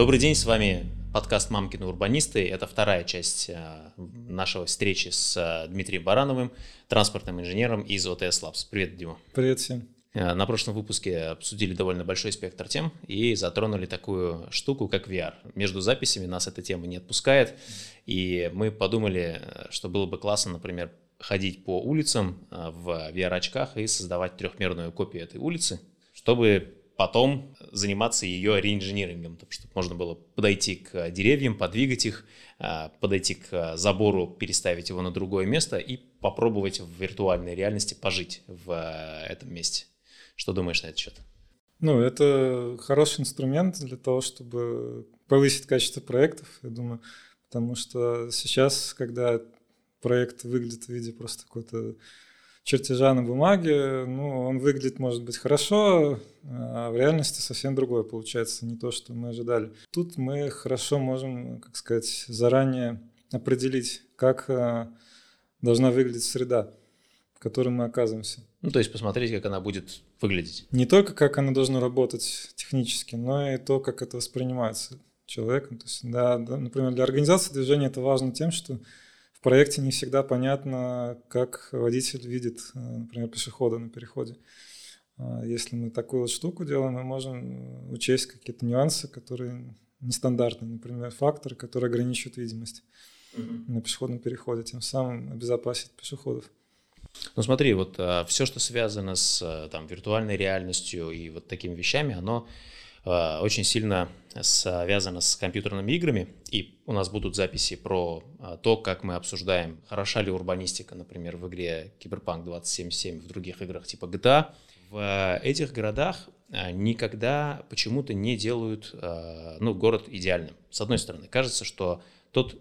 Добрый день, с вами подкаст «Мамкины урбанисты». Это вторая часть э, нашего встречи с э, Дмитрием Барановым, транспортным инженером из ОТС Labs. Привет, Дима. Привет всем. Э, на прошлом выпуске обсудили довольно большой спектр тем и затронули такую штуку, как VR. Между записями нас эта тема не отпускает, и мы подумали, что было бы классно, например, ходить по улицам в VR-очках и создавать трехмерную копию этой улицы, чтобы потом заниматься ее реинжинирингом, чтобы можно было подойти к деревьям, подвигать их, а, подойти к забору, переставить его на другое место и попробовать в виртуальной реальности пожить в а, этом месте. Что думаешь на этот счет? Ну, это хороший инструмент для того, чтобы повысить качество проектов, я думаю, потому что сейчас, когда проект выглядит в виде просто какой-то чертежа на бумаге, ну, он выглядит, может быть, хорошо, а в реальности совсем другое получается, не то, что мы ожидали. Тут мы хорошо можем, как сказать, заранее определить, как а, должна выглядеть среда, в которой мы оказываемся. Ну, то есть посмотреть, как она будет выглядеть. Не только как она должна работать технически, но и то, как это воспринимается человеком. То есть, да, да, например, для организации движения это важно тем, что в проекте не всегда понятно, как водитель видит, э, например, пешехода на переходе. А если мы такую вот штуку делаем, мы можем э, учесть какие-то нюансы, которые нестандартные, например, факторы, которые ограничивают видимость mm-hmm. на пешеходном переходе, тем самым обезопасить пешеходов. Ну смотри, вот а, все, что связано с а, там, виртуальной реальностью и вот такими вещами, оно очень сильно связано с компьютерными играми, и у нас будут записи про а, то, как мы обсуждаем, хороша ли урбанистика, например, в игре Cyberpunk 2077, в других играх типа GTA. В этих городах никогда почему-то не делают ну, город идеальным. С одной стороны, кажется, что тот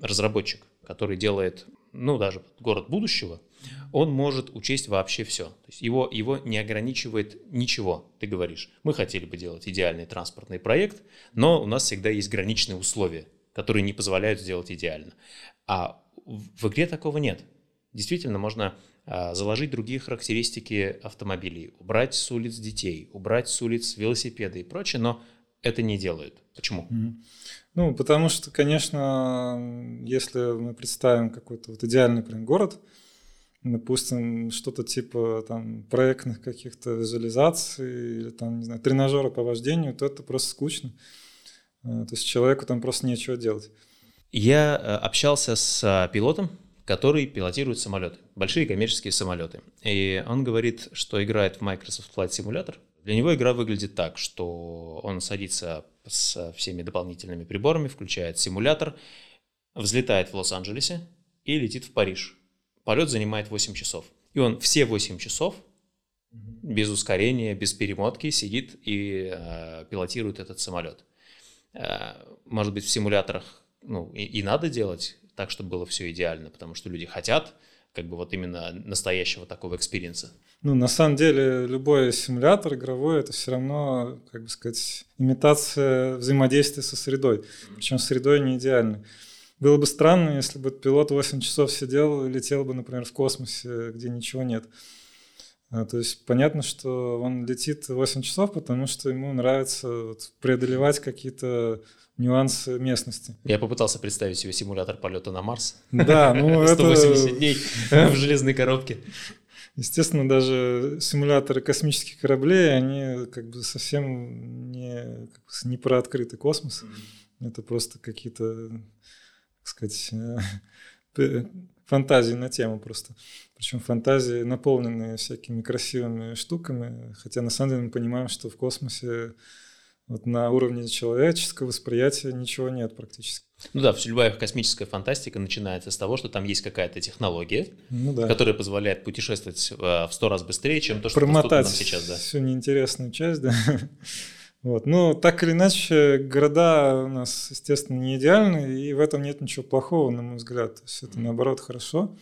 разработчик, который делает ну, даже город будущего, он может учесть вообще все. То есть его, его не ограничивает ничего. Ты говоришь, мы хотели бы делать идеальный транспортный проект, но у нас всегда есть граничные условия, которые не позволяют сделать идеально. А в игре такого нет. Действительно, можно а, заложить другие характеристики автомобилей, убрать с улиц детей, убрать с улиц велосипеды и прочее, но это не делают. Почему? Ну, потому что, конечно, если мы представим какой-то вот идеальный прям город, допустим, что-то типа там проектных каких-то визуализаций или там, не знаю, тренажера по вождению, то это просто скучно. Э, то есть человеку там просто нечего делать. Я э, общался с э, пилотом, который пилотирует самолеты, большие коммерческие самолеты. И он говорит, что играет в Microsoft Flight Simulator. Для него игра выглядит так, что он садится с всеми дополнительными приборами, включает симулятор, взлетает в Лос-Анджелесе и летит в Париж. Полет занимает 8 часов. И он все 8 часов без ускорения, без перемотки сидит и э, пилотирует этот самолет. Э, может быть, в симуляторах ну, и, и надо делать так, чтобы было все идеально, потому что люди хотят как бы вот именно настоящего такого experience а. Ну, на самом деле, любой симулятор игровой – это все равно, как бы сказать, имитация взаимодействия со средой. Причем средой не идеальной. Было бы странно, если бы пилот 8 часов сидел и летел бы, например, в космосе, где ничего нет. А, то есть понятно, что он летит 8 часов, потому что ему нравится вот преодолевать какие-то нюансы местности. Я попытался представить себе симулятор полета на Марс. Да, ну это... 180 дней в железной коробке. Естественно, даже симуляторы космических кораблей, они как бы совсем не, не про открытый космос. Mm-hmm. Это просто какие-то, сказать, э, фантазии на тему просто. Причем фантазии наполненные всякими красивыми штуками, хотя на самом деле мы понимаем, что в космосе вот на уровне человеческого восприятия ничего нет практически. Ну да, любая космическая фантастика начинается с того, что там есть какая-то технология, ну, да. которая позволяет путешествовать в сто раз быстрее, чем то, что Промотать нам сейчас. Да. всю неинтересную часть, да. Вот. Но так или иначе, города у нас, естественно, не идеальны, и в этом нет ничего плохого, на мой взгляд. То есть это, наоборот, хорошо.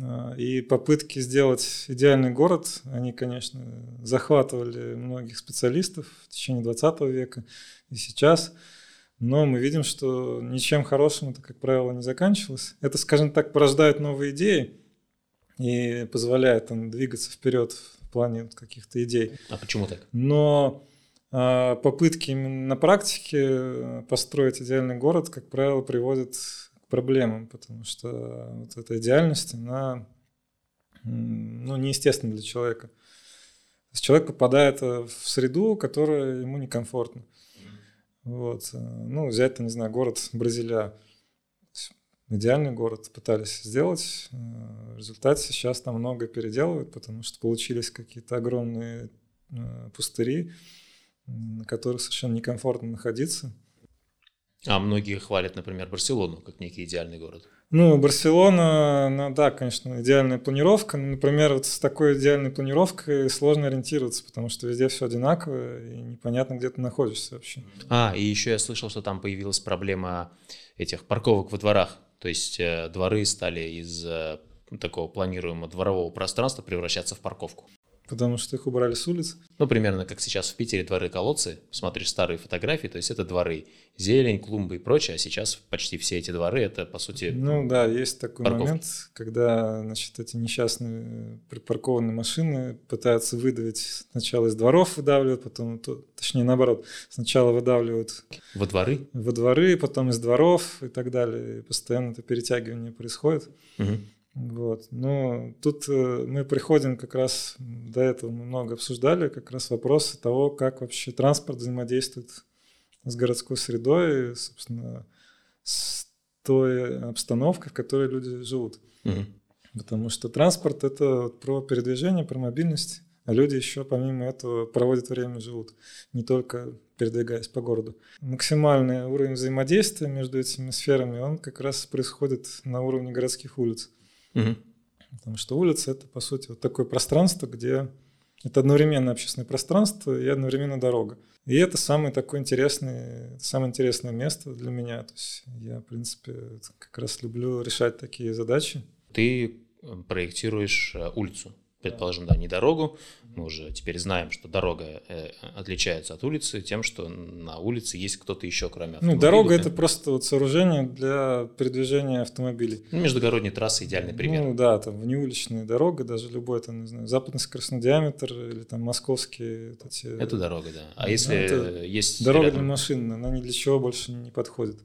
А, и попытки сделать идеальный город, они, конечно, захватывали многих специалистов в течение 20 века и сейчас. Но мы видим, что ничем хорошим это, как правило, не заканчивалось. Это, скажем так, порождает новые идеи и позволяет там, двигаться вперед в плане каких-то идей. А почему так? Но попытки именно на практике э, построить идеальный город, как правило, приводят к проблемам, потому что вот эта идеальность, она ну, неестественна для человека. Человек попадает э, в среду, которая ему некомфортна. Вот. Э, ну, взять, не знаю, город Бразилия. Идеальный город пытались сделать. В результате сейчас там много переделывают, потому что получились какие-то огромные пустыри, на которых совершенно некомфортно находиться. А многие хвалят, например, Барселону как некий идеальный город. Ну, Барселона, ну да, конечно, идеальная планировка. Но, например, вот с такой идеальной планировкой сложно ориентироваться, потому что везде все одинаково и непонятно, где ты находишься вообще. А, и еще я слышал, что там появилась проблема этих парковок во дворах. То есть э, дворы стали из э, такого планируемого дворового пространства превращаться в парковку потому что их убрали с улиц. Ну, примерно как сейчас в Питере дворы-колодцы. Смотришь старые фотографии, то есть это дворы. Зелень, клумбы и прочее, а сейчас почти все эти дворы — это, по сути, Ну да, есть такой парковки. момент, когда, значит, эти несчастные припаркованные машины пытаются выдавить сначала из дворов выдавливают, потом, точнее, наоборот, сначала выдавливают... Во дворы? Во дворы, потом из дворов и так далее. И постоянно это перетягивание происходит. Угу. Вот. Но тут э, мы приходим как раз, до этого мы много обсуждали, как раз вопросы того, как вообще транспорт взаимодействует с городской средой, собственно, с той обстановкой, в которой люди живут. Угу. Потому что транспорт – это про передвижение, про мобильность, а люди еще помимо этого проводят время, живут, не только передвигаясь по городу. Максимальный уровень взаимодействия между этими сферами, он как раз происходит на уровне городских улиц. Угу. Потому что улица это, по сути, вот такое пространство, где это одновременно общественное пространство и одновременно дорога. И это самое такое интересное, самое интересное место для меня. То есть я, в принципе, как раз люблю решать такие задачи. Ты проектируешь э, улицу предположим, да, не дорогу. Мы уже теперь знаем, что дорога э, отличается от улицы тем, что на улице есть кто-то еще, кроме автомобилей. Ну, дорога – это просто вот сооружение для передвижения автомобилей. Ну, междугородние трассы – идеальный пример. Ну, да, там внеуличная дорога, даже любой, там, не знаю, западный скоростной диаметр или там московские вот эти… Это дорога, да. А если это есть… Дорога рядом... для машин, она ни для чего больше не подходит.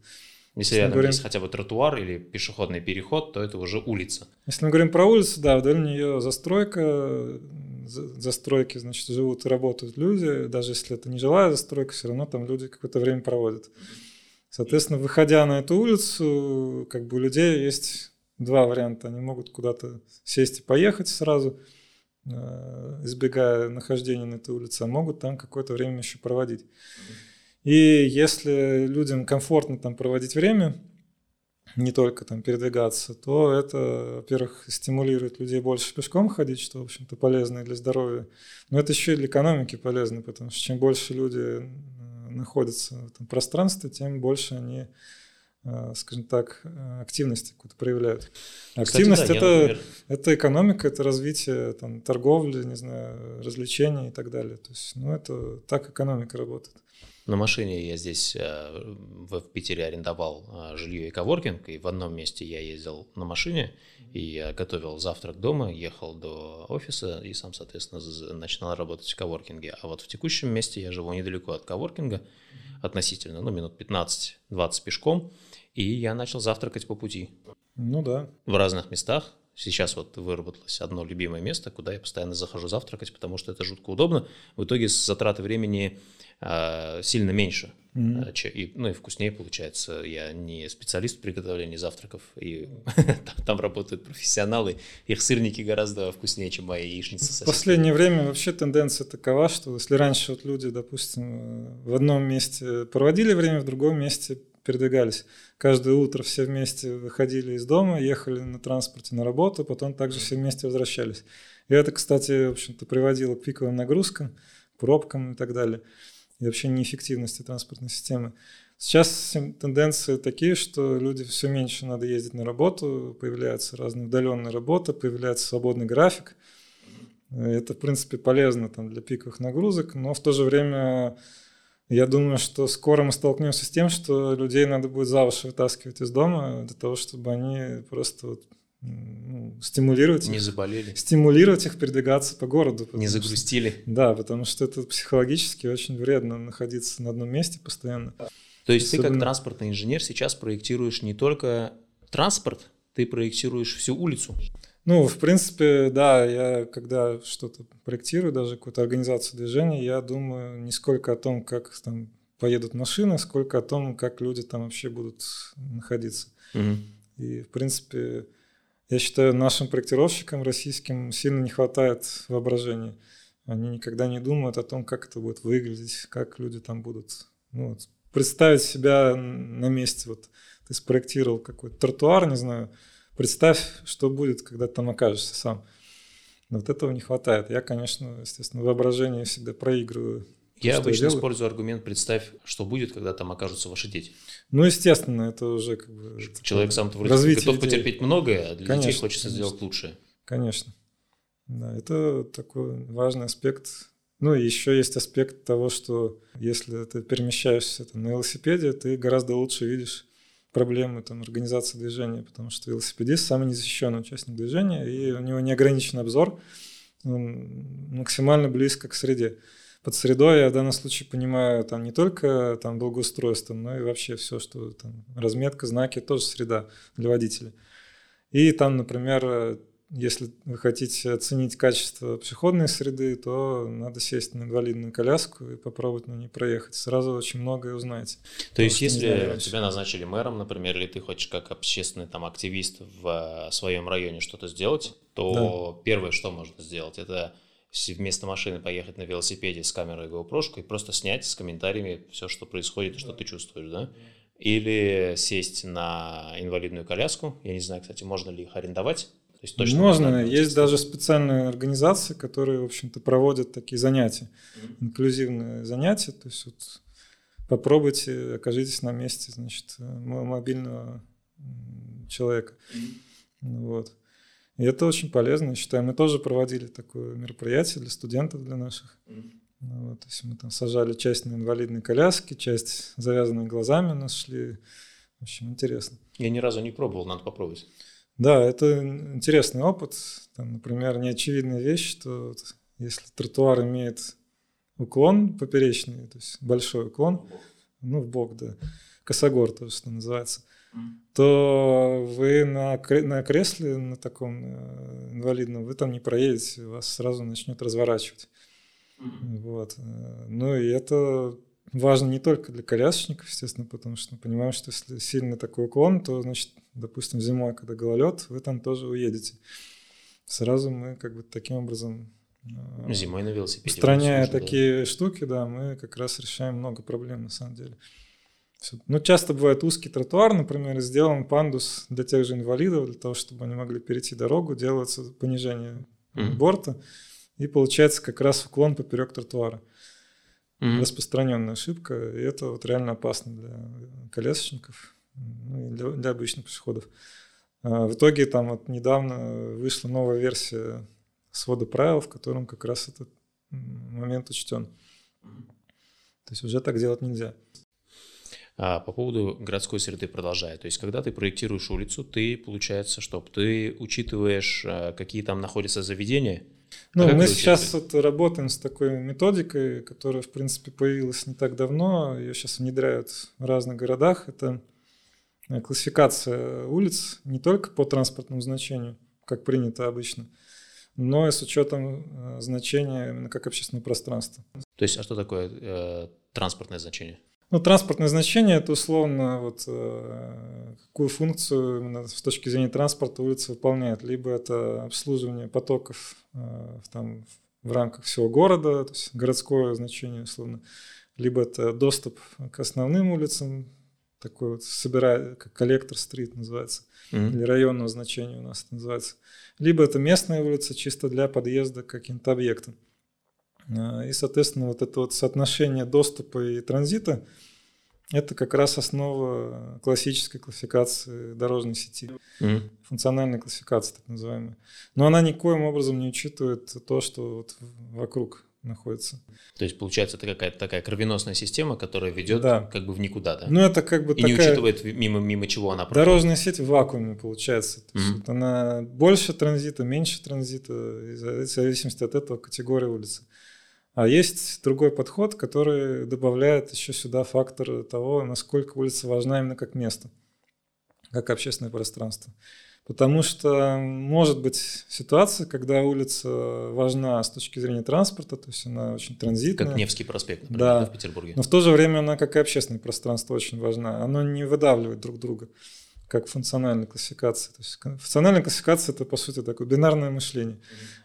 Если, Если рядом говорим... есть хотя бы тротуар или пешеходный переход, то это уже улица. Если мы говорим про улицу, да, вдоль нее застройка, застройки, значит, живут и работают люди. Даже если это не жилая застройка, все равно там люди какое-то время проводят. Соответственно, выходя на эту улицу, как бы у людей есть два варианта. Они могут куда-то сесть и поехать сразу, э, избегая нахождения на этой улице, а могут там какое-то время еще проводить. И если людям комфортно там проводить время, не только там передвигаться, то это, во-первых, стимулирует людей больше пешком ходить, что, в общем-то, полезно и для здоровья. Но это еще и для экономики полезно, потому что чем больше люди э, находятся в этом пространстве, тем больше они э, скажем так, активности какую-то проявляют. Активность Кстати, да, это, например... это экономика, это развитие там, торговли, не знаю, развлечений и так далее. То есть, ну, это так экономика работает. На машине я здесь э, в Питере арендовал э, жилье и коворкинг, и в одном месте я ездил на машине, и я готовил завтрак дома, ехал до офиса и сам, соответственно, начинал работать в коворкинге. А вот в текущем месте я живу недалеко от коворкинга, относительно, ну, минут 15-20 пешком, и я начал завтракать по пути. Ну да. В разных местах. Сейчас вот выработалось одно любимое место, куда я постоянно захожу завтракать, потому что это жутко удобно. В итоге с затраты времени сильно меньше. Mm-hmm. И, ну и вкуснее получается. Я не специалист в приготовлении завтраков, и там работают профессионалы. Их сырники гораздо вкуснее, чем мои яичницы. В последнее время вообще тенденция такова, что если раньше вот люди, допустим, в одном месте проводили время, в другом месте передвигались. Каждое утро все вместе выходили из дома, ехали на транспорте на работу, потом также все вместе возвращались. И это, кстати, в общем-то, приводило к пиковым нагрузкам, пробкам и так далее и вообще неэффективности транспортной системы. Сейчас тенденции такие, что люди все меньше надо ездить на работу, появляется разная удаленная работа, появляется свободный график. Это, в принципе, полезно там, для пиковых нагрузок, но в то же время я думаю, что скоро мы столкнемся с тем, что людей надо будет за уши вытаскивать из дома для того, чтобы они просто вот, ну, стимулировать Не их, заболели, стимулировать их передвигаться по городу. не что- загрустили. Да, потому что это психологически очень вредно находиться на одном месте постоянно. То есть ты как Особенно- транспортный инженер сейчас проектируешь не только транспорт, ты проектируешь всю улицу. Ну, в принципе, да, я когда что-то проектирую, даже какую-то организацию движения, я думаю не сколько о том, как там поедут машины, сколько о том, как люди там вообще будут находиться. И, в принципе, я считаю, нашим проектировщикам российским сильно не хватает воображения. Они никогда не думают о том, как это будет выглядеть, как люди там будут. Ну, вот, представить себя на месте. Вот ты спроектировал какой-то тротуар, не знаю, представь, что будет, когда ты там окажешься сам. Но вот этого не хватает. Я, конечно, естественно, воображение всегда проигрываю. Я что обычно делаю? использую аргумент «представь, что будет, когда там окажутся ваши дети». Ну, естественно, это уже как бы... Человек сам-то вроде готов детей. потерпеть многое, а для детей Конечно, хочется конечно. сделать лучшее. Конечно. Да, это такой важный аспект. Ну, и еще есть аспект того, что если ты перемещаешься там, на велосипеде, ты гораздо лучше видишь проблемы там, организации движения, потому что велосипедист самый незащищенный участник движения, и у него неограниченный обзор, он максимально близко к среде. Под средой я в данном случае понимаю там не только там благоустройство, но и вообще все, что там разметка, знаки, тоже среда для водителя. И там, например, если вы хотите оценить качество пешеходной среды, то надо сесть на инвалидную коляску и попробовать на ней проехать. Сразу очень многое узнаете. То есть, если тебя назначили мэром, например, или ты хочешь как общественный там активист в э, своем районе что-то сделать, то первое, что можно сделать, это вместо машины поехать на велосипеде с камерой GoPro и просто снять с комментариями все, что происходит и что ты чувствуешь, да? Или сесть на инвалидную коляску. Я не знаю, кстати, можно ли их арендовать. То есть точно Можно. можно Есть даже специальные организации, которые, в общем-то, проводят такие занятия, инклюзивные занятия. То есть вот попробуйте, окажитесь на месте, значит, мо- мобильного человека. Вот. И это очень полезно, я считаю. Мы тоже проводили такое мероприятие для студентов, для наших. Ну Вот, то есть мы там сажали часть на инвалидной коляске, часть с завязанными глазами у нас шли. В общем, интересно. Я ни разу не пробовал, надо попробовать. Да, это интересный опыт. Там, например, неочевидная вещь, что вот если тротуар имеет уклон поперечный, то есть большой уклон, ну, в бок, да, косогор тоже, что называется, то вы на, на кресле, на таком э, инвалидном, вы там не проедете, вас сразу начнет разворачивать. Вот. э, Ну и это важно не только для колясочников, естественно, потому что мы понимаем, что если сильный такой уклон, то, значит, допустим, зимой, когда гололед, вы там тоже уедете. Сразу мы как бы таким образом... э, Зимой на велосипеде. Устраняя сложно, да. такие штуки, да, мы как раз решаем много проблем на самом деле. Ну, часто бывает узкий тротуар, например, сделан пандус для тех же инвалидов, для того, чтобы они могли перейти дорогу, делается понижение Мгм. борта, и получается как раз уклон поперек тротуара. Мгм. Распространенная ошибка, и это вот реально опасно для колясочников, ну, и для, для обычных пешеходов. А В итоге там вот недавно вышла новая версия свода правил, в котором как раз этот момент учтен. То есть уже так делать нельзя. А по поводу городской среды продолжая. То есть, когда ты проектируешь улицу, ты, получается, что ты учитываешь, э, какие там находятся заведения. Ну, А мы сейчас вот работаем с такой методикой, которая, в принципе, появилась не так давно. Ее сейчас внедряют в разных городах. Это э, классификация улиц не только по транспортному значению, как принято обычно, но и с учетом э, значения именно как общественного пространства. То есть, а что такое э, транспортное значение? Ну, транспортное значение это условно вот э, какую функцию именно с точки зрения транспорта улица выполняет. Либо это обслуживание потоков э, там, в рамках всего города, то есть городское значение условно, либо это доступ к основным улицам, такой вот собирая, как коллектор стрит называется, Мгм. или районного значения у нас это называется. Либо это местная улица чисто для подъезда к каким-то объектам. А, И, соответственно, вот это вот соотношение доступа и транзита – это как раз основа классической классификации дорожной сети, Мгм. функциональной классификации так называемой. Но она никоим образом не учитывает то, что вот вокруг находится. То есть, получается, это какая-то такая кровеносная система, которая ведет Да. как бы в никуда, да? Ну, это как бы И не такая учитывает мимо, мимо чего она проходит. дорожная сеть в вакууме получается. То есть Мгм. вот она больше транзита, меньше транзита, в зависимости от этого категории улицы. А есть другой подход, который добавляет еще сюда фактор того, насколько улица важна именно как место, как общественное пространство. Потому что может быть ситуация, когда улица важна с точки зрения транспорта, то есть она очень транзитная. Как Невский проспект, например, Да. в Петербурге. Но в то же время она как и общественное пространство очень важна. Оно не выдавливает друг друга, как функциональная классификация. То есть функциональная классификация – это, по сути, такое бинарное мышление.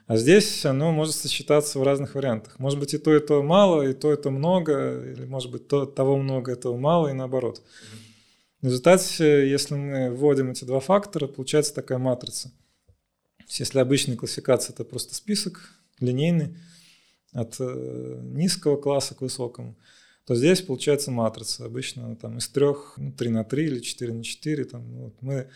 А здесь оно может сочетаться в разных вариантах. Может быть, и то, и то мало, и то, и то много, или, может быть, то, того много, этого мало, и наоборот. В результате, если мы вводим эти два фактора, получается такая матрица. Если обычная классификация – это просто список линейный от э, низкого класса к высокому, то здесь получается матрица. Обычно там из трех, ну, 3 на 3 или 4 на 4. Там, ну, вот мы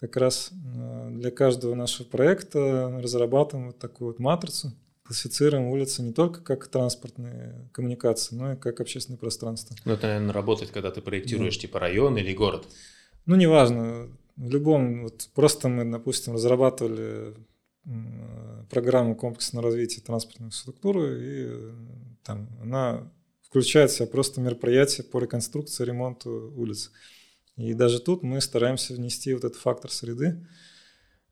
как раз э, для каждого нашего проекта разрабатываем вот такую вот матрицу, классифицируем улицы не только как транспортные коммуникации, но и как общественное пространство. Ну, это, наверное, работает, когда ты проектируешь типа район или город. Ну, неважно, в любом, вот просто мы, допустим, разрабатывали м, программу комплексного развития транспортной инфраструктуры, и э, там она включает в себя просто мероприятие по реконструкции, ремонту улиц. И даже тут мы стараемся внести вот этот фактор среды.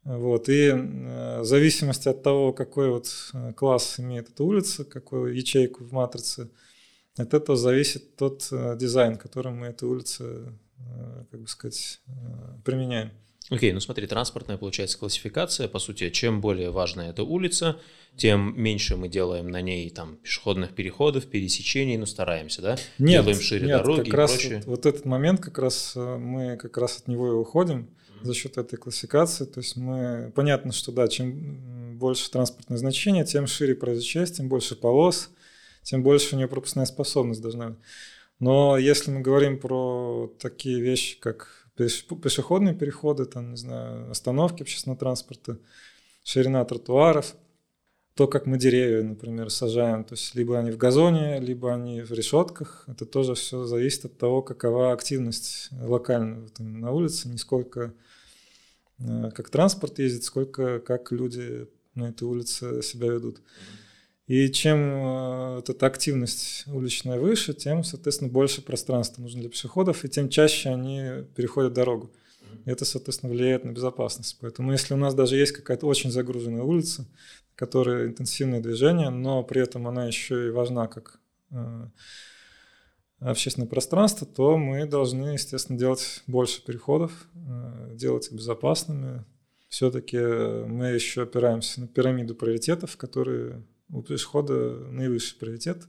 Вот. И в зависимости от того, какой вот э, класс имеет эта улица, какую ячейку в матрице, от этого зависит тот э, дизайн, который мы этой улице, э, как бы сказать, применяем. Окей, ну смотри, транспортная получается классификация. По сути, чем более важная эта улица, тем меньше мы делаем на ней там пешеходных переходов, пересечений, ну стараемся, да? Нет, Делаем шире нет, дороги как и раз прочее. Вот, вот этот момент как раз э, мы как раз от него и уходим за счет этой классификации. То есть мы понятно, что да, чем больше транспортное значение, тем шире проезжая тем больше полос, тем больше у нее пропускная способность должна быть. Но если мы говорим про такие вещи, как пешеходные переходы, там, не знаю, остановки общественного транспорта, ширина тротуаров, то, как мы деревья, например, сажаем, то есть либо они в газоне, либо они в решетках, это тоже все зависит от того, какова активность локальная именно на улице, не сколько э, как транспорт ездит, сколько как люди на этой улице себя ведут. И чем э, вот эта активность уличная выше, тем, соответственно, больше пространства нужно для пешеходов, и тем чаще они переходят дорогу. И это, соответственно, влияет на безопасность. Поэтому если у нас даже есть какая-то очень загруженная улица, которая интенсивное движение, но при этом она еще и важна как э, общественное пространство, то мы должны, естественно, делать больше переходов, э, делать их безопасными. Все-таки мы еще опираемся на пирамиду приоритетов, которые у пешехода наивысший приоритет.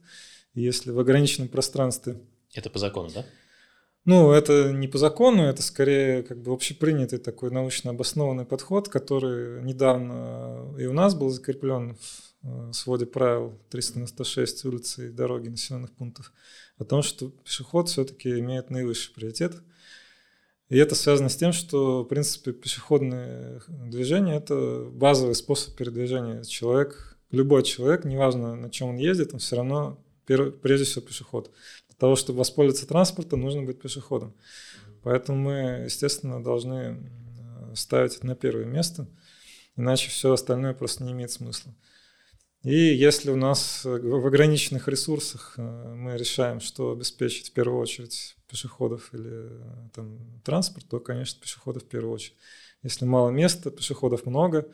Если в ограниченном пространстве Это по закону, да? ну, это не по закону, это скорее как бы общепринятый такой научно обоснованный подход, который недавно и у нас был закреплен в э, своде правил 396 улицы и дороги населенных пунктов, о том, что пешеход все-таки имеет наивысший приоритет. И это связано с тем, что, в принципе, пешеходное движение – это базовый способ передвижения. Человек, любой человек, неважно, на чем он ездит, он все равно, прежде всего, пешеход. Для того, чтобы воспользоваться транспортом, нужно быть пешеходом. Поэтому мы, естественно, должны ставить это на первое место, иначе все остальное просто не имеет смысла. И если у нас в ограниченных ресурсах мы решаем, что обеспечить в первую очередь пешеходов или там, транспорт, то, конечно, пешеходов в первую очередь. Если мало места, пешеходов много,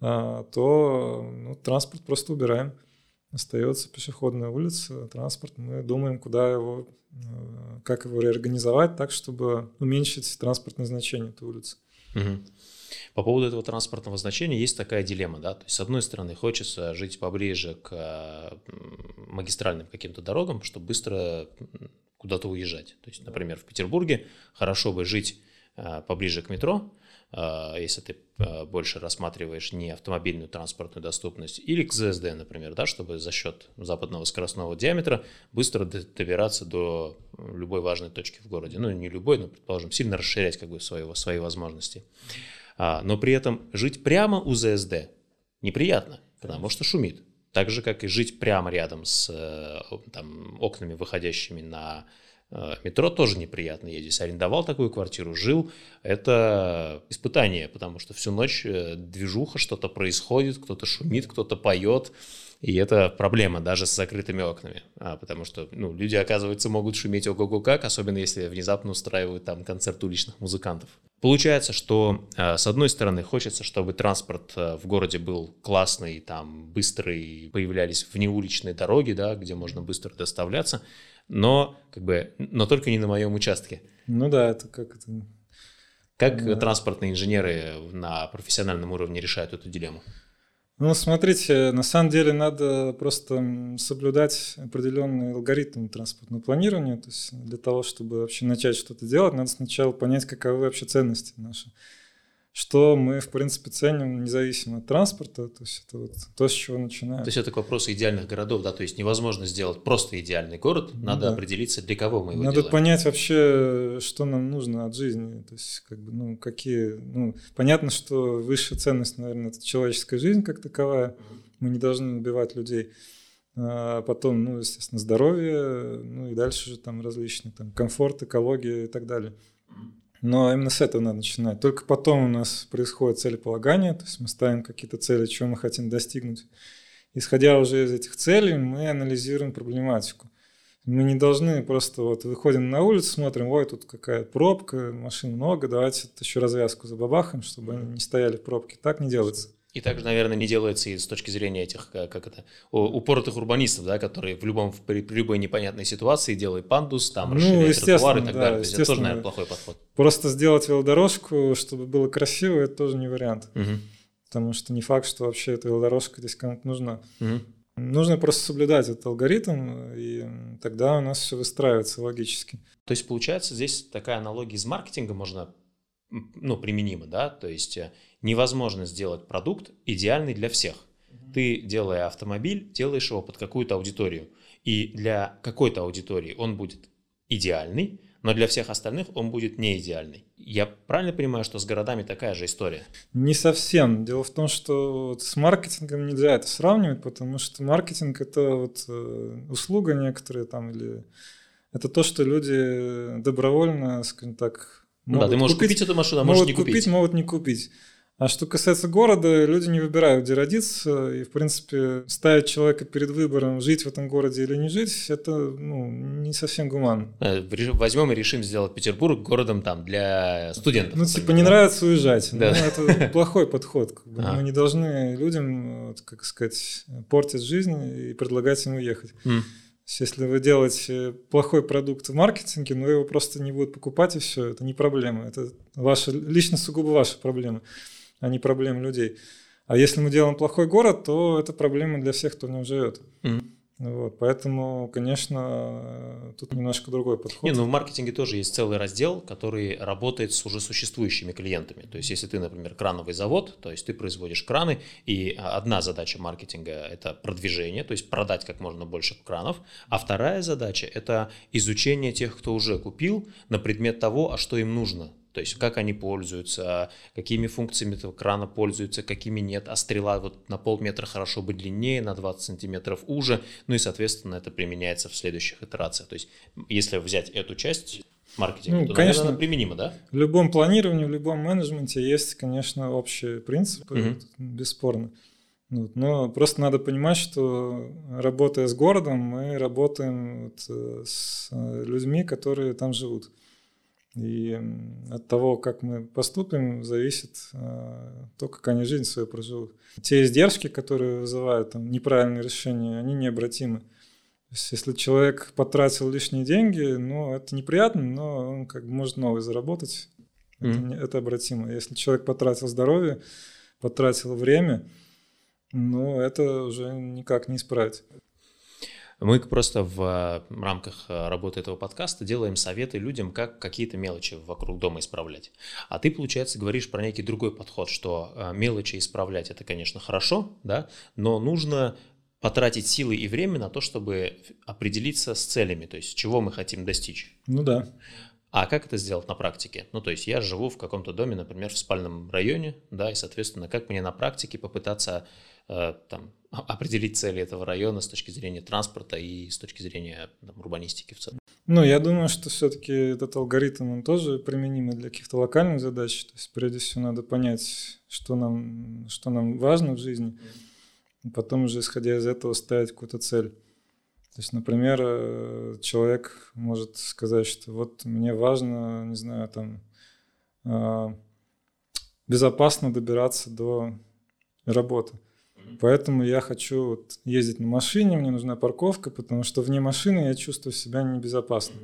то ну, транспорт просто убираем. Остается пешеходная улица, транспорт. Мы думаем, куда его, как его реорганизовать так, чтобы уменьшить транспортное значение этой улицы. Угу. По поводу этого транспортного значения есть такая дилемма, да, то есть с одной стороны хочется жить поближе к магистральным каким-то дорогам, чтобы быстро куда-то уезжать. То есть, например, в Петербурге хорошо бы жить поближе к метро, если ты больше рассматриваешь не автомобильную транспортную доступность, или к ЗСД, например, да, чтобы за счет западного скоростного диаметра быстро добираться до любой важной точки в городе. Ну, не любой, но, предположим, сильно расширять как бы свои, свои возможности. Но при этом жить прямо у ЗСД неприятно, потому что шумит. Так же, как и жить прямо рядом с там, окнами, выходящими на метро, тоже неприятно. Я здесь арендовал такую квартиру, жил. Это испытание, потому что всю ночь движуха, что-то происходит, кто-то шумит, кто-то поет. И это проблема даже с закрытыми окнами, а, потому что ну, люди, оказывается, могут шуметь ого-го как, особенно если внезапно устраивают там концерт уличных музыкантов. Получается, что а, с одной стороны хочется, чтобы транспорт а, в городе был классный, там быстрый, появлялись внеуличные дороги, да, где можно быстро доставляться, но как бы, но только не на моем участке. Ну да, это как это. Как да. транспортные инженеры на профессиональном уровне решают эту дилемму? Ну, смотрите, на самом деле надо просто соблюдать определенный алгоритм транспортного планирования. То есть для того, чтобы вообще начать что-то делать, надо сначала понять, каковы вообще ценности наши что мы, в принципе, ценим независимо от транспорта. То есть это вот то, с чего начинаем. То есть это к вопросу идеальных городов, да? То есть невозможно сделать просто идеальный город, надо да. определиться, для кого мы его надо делаем. Надо понять вообще, что нам нужно от жизни. То есть, как бы, ну, какие... Ну, понятно, что высшая ценность, наверное, это человеческая жизнь как таковая. Мы не должны убивать людей. А потом, ну, естественно, здоровье, ну и дальше же там различные там комфорт, экология и так далее. Но именно с этого надо начинать. Только потом у нас происходит целеполагание, то есть мы ставим какие-то цели, чего мы хотим достигнуть. Исходя уже из этих целей, мы анализируем проблематику. Мы не должны просто вот выходим на улицу, смотрим, ой, тут какая пробка, машин много, давайте еще развязку забабахаем, чтобы они не стояли в пробке. Так не делается. И также, наверное, не делается и с точки зрения этих, как это, упоротых урбанистов, да, которые в любом, при, при любой непонятной ситуации делают пандус, там, ну, расширяют тротуар и так да, далее. То есть это тоже, наверное, плохой подход. Просто сделать велодорожку, чтобы было красиво, это тоже не вариант. Угу. Потому что не факт, что вообще эта велодорожка здесь кому-то нужна. Угу. Нужно просто соблюдать этот алгоритм, и тогда у нас все выстраивается логически. То есть, получается, здесь такая аналогия из маркетинга можно ну, применима, да, то есть э, невозможно сделать продукт идеальный для всех. Ты, делая автомобиль, делаешь его под какую-то аудиторию. И для какой-то аудитории он будет идеальный, но для всех остальных он будет не идеальный. Я правильно понимаю, что с городами такая же история? Не совсем. Дело в том, что вот с маркетингом нельзя это сравнивать, потому что маркетинг это вот э, услуга некоторая там или это то, что люди добровольно, скажем так, ну да, ты можешь купить, купить эту машину, а можешь не купить. купить. Могут не купить. А что касается города, люди не выбирают, где родиться, и, в принципе, ставить человека перед выбором, жить в этом городе или не жить, это ну, не совсем гуманно. Э, возьмем и решим сделать Петербург городом там для студентов. Ну, типа, не нравится уезжать. Да. Ну, это плохой подход. Как бы. Мы не должны людям, как сказать, портить жизнь и предлагать им уехать. Mm. Если вы делаете плохой продукт в маркетинге, но его просто не будут покупать и все, это не проблема. Это ваша, лично сугубо ваша проблема, а не проблема людей. А если мы делаем плохой город, то это проблема для всех, кто в нем живет. Mm-hmm. Вот, поэтому, конечно, тут немножко другой подход. Не, ну в маркетинге тоже есть целый раздел, который работает с уже существующими клиентами. То есть, если ты, например, крановый завод, то есть ты производишь краны, и одна задача маркетинга – это продвижение, то есть продать как можно больше кранов, а вторая задача – это изучение тех, кто уже купил на предмет того, а что им нужно то есть как они пользуются, какими функциями этого крана пользуются, какими нет, а стрела вот на полметра хорошо бы длиннее, на 20 сантиметров уже, ну и, соответственно, это применяется в следующих итерациях. То есть если взять эту часть маркетинга, ну, то, конечно, наверное, применимо, да? В любом планировании, в любом менеджменте есть, конечно, общие принципы, угу. бесспорно. Вот. Но просто надо понимать, что работая с городом, мы работаем вот э, с э, людьми, которые там живут. И от того, как мы поступим, зависит а, то, как они жизнь свою проживут. Те издержки, которые вызывают там, неправильные решения, они необратимы. То есть, если человек потратил лишние деньги, ну, это неприятно, но он как бы может новый заработать. Mm-hmm. Это, это обратимо. Если человек потратил здоровье, потратил время, ну, это уже никак не исправить. Мы просто в рамках э, работы этого подкаста делаем советы людям, как какие-то мелочи вокруг дома исправлять. А ты, получается, говоришь про некий другой подход, что э, мелочи исправлять это, конечно, хорошо, да, но нужно потратить силы и время на то, чтобы определиться с целями, то есть чего мы хотим достичь. Ну да. А как это сделать на практике? Ну, то есть я живу в каком-то доме, например, в спальном районе, да, и, соответственно, как мне на практике попытаться э, там, определить цели этого района с точки зрения транспорта и с точки зрения там, урбанистики в целом? Ну, я думаю, что все-таки этот алгоритм, он тоже применимый для каких-то локальных задач. То есть, прежде всего, надо понять, что нам, что нам важно в жизни, потом уже, исходя из этого, ставить какую-то цель. То есть, например, э, человек может сказать, что вот мне важно, не знаю, там, а, безопасно добираться до работы. Поэтому я хочу вот ездить на машине, мне нужна парковка, потому что вне машины я чувствую себя небезопасно.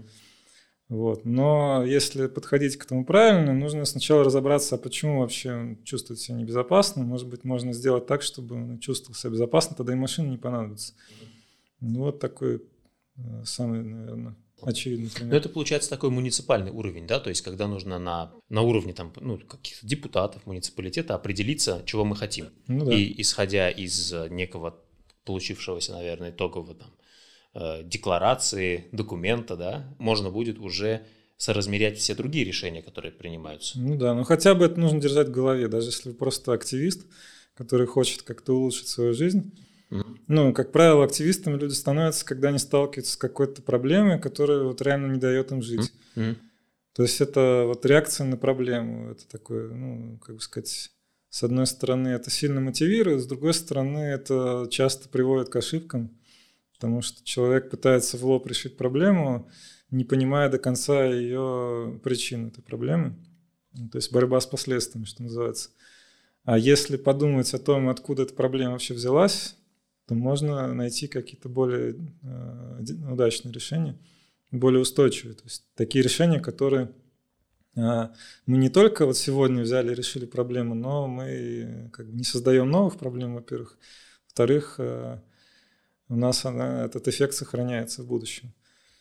Вот. Но если подходить к этому правильно, нужно сначала разобраться, а почему вообще он чувствует себя небезопасно. Может быть, можно сделать так, чтобы он чувствовал себя безопасно, тогда и машина не понадобится. Ну, вот такой э, самый, наверное, очевидный пример. Но это получается такой муниципальный уровень, да, то есть когда нужно на, на уровне там, ну, каких-то депутатов муниципалитета определиться, чего мы хотим. Ну, да. И исходя из некого получившегося, наверное, итогового там э, декларации, документа, да, можно будет уже соразмерять все другие решения, которые принимаются. Ну да, ну хотя бы это нужно держать в голове, даже если вы просто активист, который хочет как-то улучшить свою жизнь, ну, как правило, активистами люди становятся, когда они сталкиваются с какой-то проблемой, которая вот реально не дает им жить. Mm-hmm. То есть это вот реакция на проблему. Это такое, ну, как бы сказать, с одной стороны это сильно мотивирует, с другой стороны это часто приводит к ошибкам, потому что человек пытается в лоб решить проблему, не понимая до конца ее причин этой проблемы. То есть борьба с последствиями, что называется. А если подумать о том, откуда эта проблема вообще взялась, то можно найти какие-то более э, удачные решения, более устойчивые. То есть такие решения, которые э, мы не только вот сегодня взяли и решили проблему, но мы как бы не создаем новых проблем, во-первых. Во-вторых, э, у нас она, этот эффект сохраняется в будущем.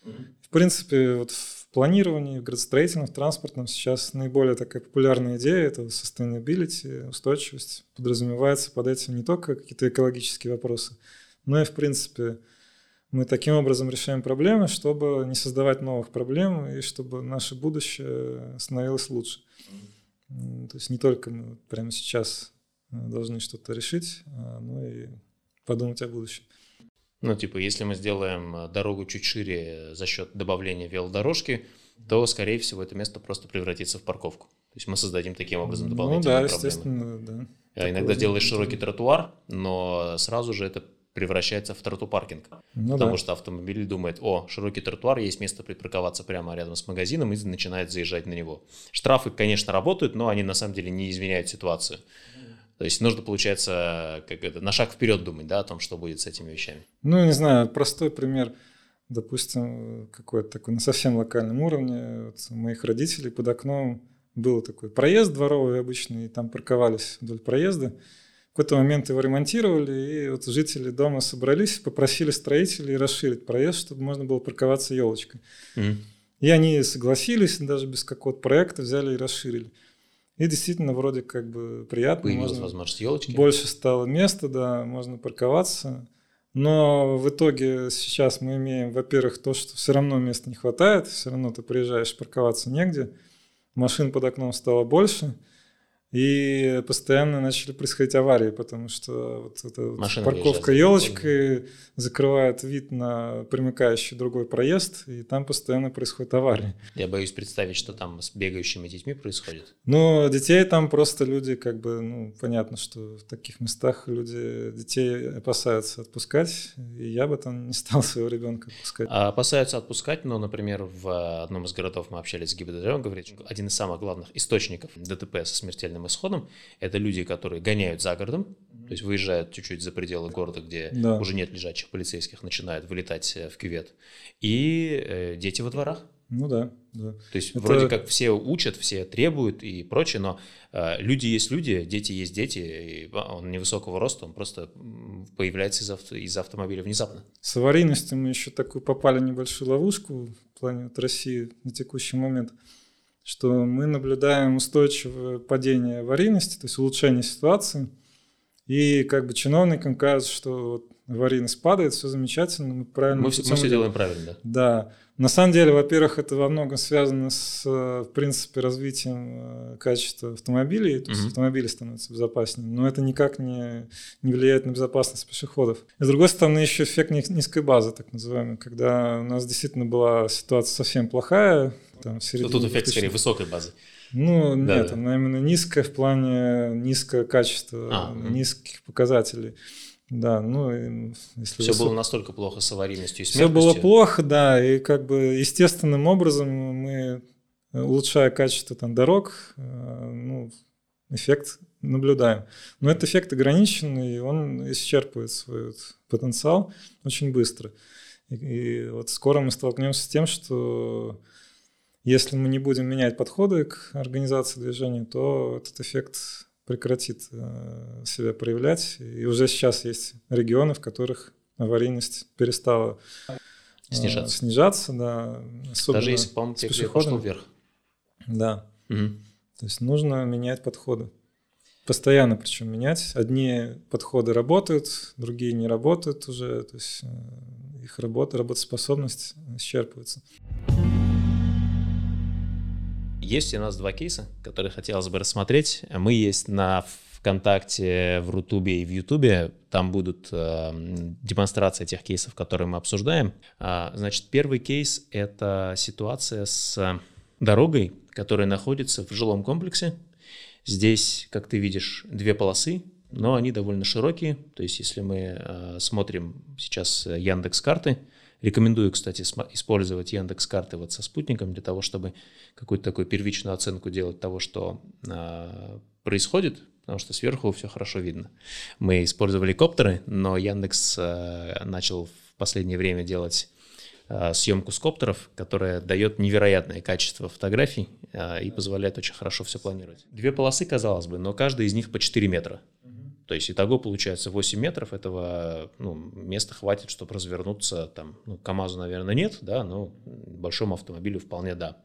В принципе, вот в планировании, в градостроительном, в транспортном сейчас наиболее такая популярная идея – это sustainability, устойчивость. Подразумевается под этим не только какие-то экологические вопросы, но и, в принципе, мы таким образом решаем проблемы, чтобы не создавать новых проблем и чтобы наше будущее становилось лучше. То есть не только мы прямо сейчас должны что-то решить, но и подумать о будущем. Ну, типа, если мы сделаем э, дорогу чуть шире за счет добавления велодорожки, то, скорее всего, это место просто превратится в парковку. То есть мы создадим таким образом ну дополнительные ну, да, проблемы. Да. А иногда делаешь широкий тротуар, но сразу же это превращается в тротупаркинг. Ну, потому да. что автомобиль думает, о, широкий тротуар, есть место припарковаться прямо рядом с магазином и начинает заезжать на него. Штрафы, конечно, работают, но они на самом деле не изменяют ситуацию. То есть нужно, получается, как это, на шаг вперед думать, да, о том, что будет с этими вещами. Ну, не знаю, простой пример, допустим, какой-то такой на совсем локальном уровне. Вот у моих родителей под окном был такой проезд дворовый обычный, и там парковались вдоль проезда. В какой-то момент его ремонтировали, и вот жители дома собрались, попросили строителей расширить проезд, чтобы можно было парковаться елочкой. Mm-hmm. И они согласились, даже без какого-то проекта взяли и расширили. И действительно, вроде как бы приятно. Появилась можно, возможность елочки. Больше стало места, да, можно парковаться. Но в итоге сейчас мы имеем, во-первых, то, что все равно места не хватает, все равно ты приезжаешь, парковаться негде, машин под окном стало больше – и постоянно начали происходить аварии, потому что вот эта вот парковка елочкой закрывает вид на примыкающий другой проезд, и там постоянно происходят аварии. Я боюсь представить, что там с бегающими детьми происходит. Ну, детей там просто люди, как бы, ну, понятно, что в таких местах люди детей опасаются отпускать, и я бы там не стал своего ребенка отпускать. А опасаются отпускать, но, например, в одном из городов мы общались с ГИБДД, он говорит, один из самых главных источников ДТП со смертельным смертельным исходом. Это люди, которые гоняют за городом, то есть выезжают чуть-чуть за пределы города, где да. уже нет лежачих полицейских, начинают вылетать э, в кювет. И э, дети во дворах. Ну да, да. То есть это... вроде как все учат, все требуют и прочее, но э, люди есть люди, дети есть дети, и он невысокого роста, он просто появляется из, авто, из автомобиля внезапно. С аварийностью мы еще такую попали небольшую ловушку в плане вот России на текущий момент что мы наблюдаем устойчивое падение аварийности, то есть улучшение ситуации. И как бы чиновникам кажется, что вот аварийность падает, все замечательно, мы правильно. Мы, все, мы все делаем правильно, да. Да. На самом деле, во-первых, это во многом связано с, в принципе, развитием э, качества автомобилей, то есть mm-hmm. автомобили становятся безопаснее, но это никак не, не влияет на безопасность пешеходов. И с другой стороны, еще эффект низкой базы, так называемый, когда у нас действительно была ситуация совсем плохая. Там, середине Тут эффект скорее высокой базы. Ну, да, нет, да. она именно низкая в плане низкое качество, а, низких показателей. Да, ну, если все было настолько плохо с аварийностью и Все было плохо, да, и как бы естественным образом мы, улучшая качество там дорог, э, ну, эффект наблюдаем. Но этот эффект ограниченный, и он исчерпывает свой потенциал очень быстро. И, и вот скоро мы столкнемся с тем, что если мы не будем менять подходы к организации движения, то этот эффект прекратит э, себя проявлять. И уже сейчас есть регионы, в которых аварийность перестала э, снижаться. снижаться да, Даже если, по-моему, пошел вверх. Да. Угу. То есть нужно менять подходы. Постоянно причем менять. Одни подходы работают, другие не работают уже. То есть э, их работа, работоспособность исчерпывается. Есть у нас два кейса, которые хотелось бы рассмотреть. Мы есть на ВКонтакте, в Рутубе и в Ютубе. Там будут э, демонстрации тех кейсов, которые мы обсуждаем. А, значит, первый кейс — это ситуация с дорогой, которая находится в жилом комплексе. Здесь, как ты видишь, две полосы, но они довольно широкие. То есть, если мы э, смотрим сейчас Яндекс карты, Рекомендую, кстати, использовать Яндекс карты вот со спутником для того, чтобы какую-то такую первичную оценку делать того, что э, происходит, потому что сверху все хорошо видно. Мы использовали коптеры, но Яндекс э, начал в последнее время делать э, съемку с коптеров, которая дает невероятное качество фотографий и позволяет очень хорошо все планировать. Две полосы, казалось бы, но каждая из них по 4 метра. То есть итого получается 8 метров, этого ну, места хватит, чтобы развернуться там, ну, КАМАЗу, наверное, нет, да, но большому автомобилю вполне да.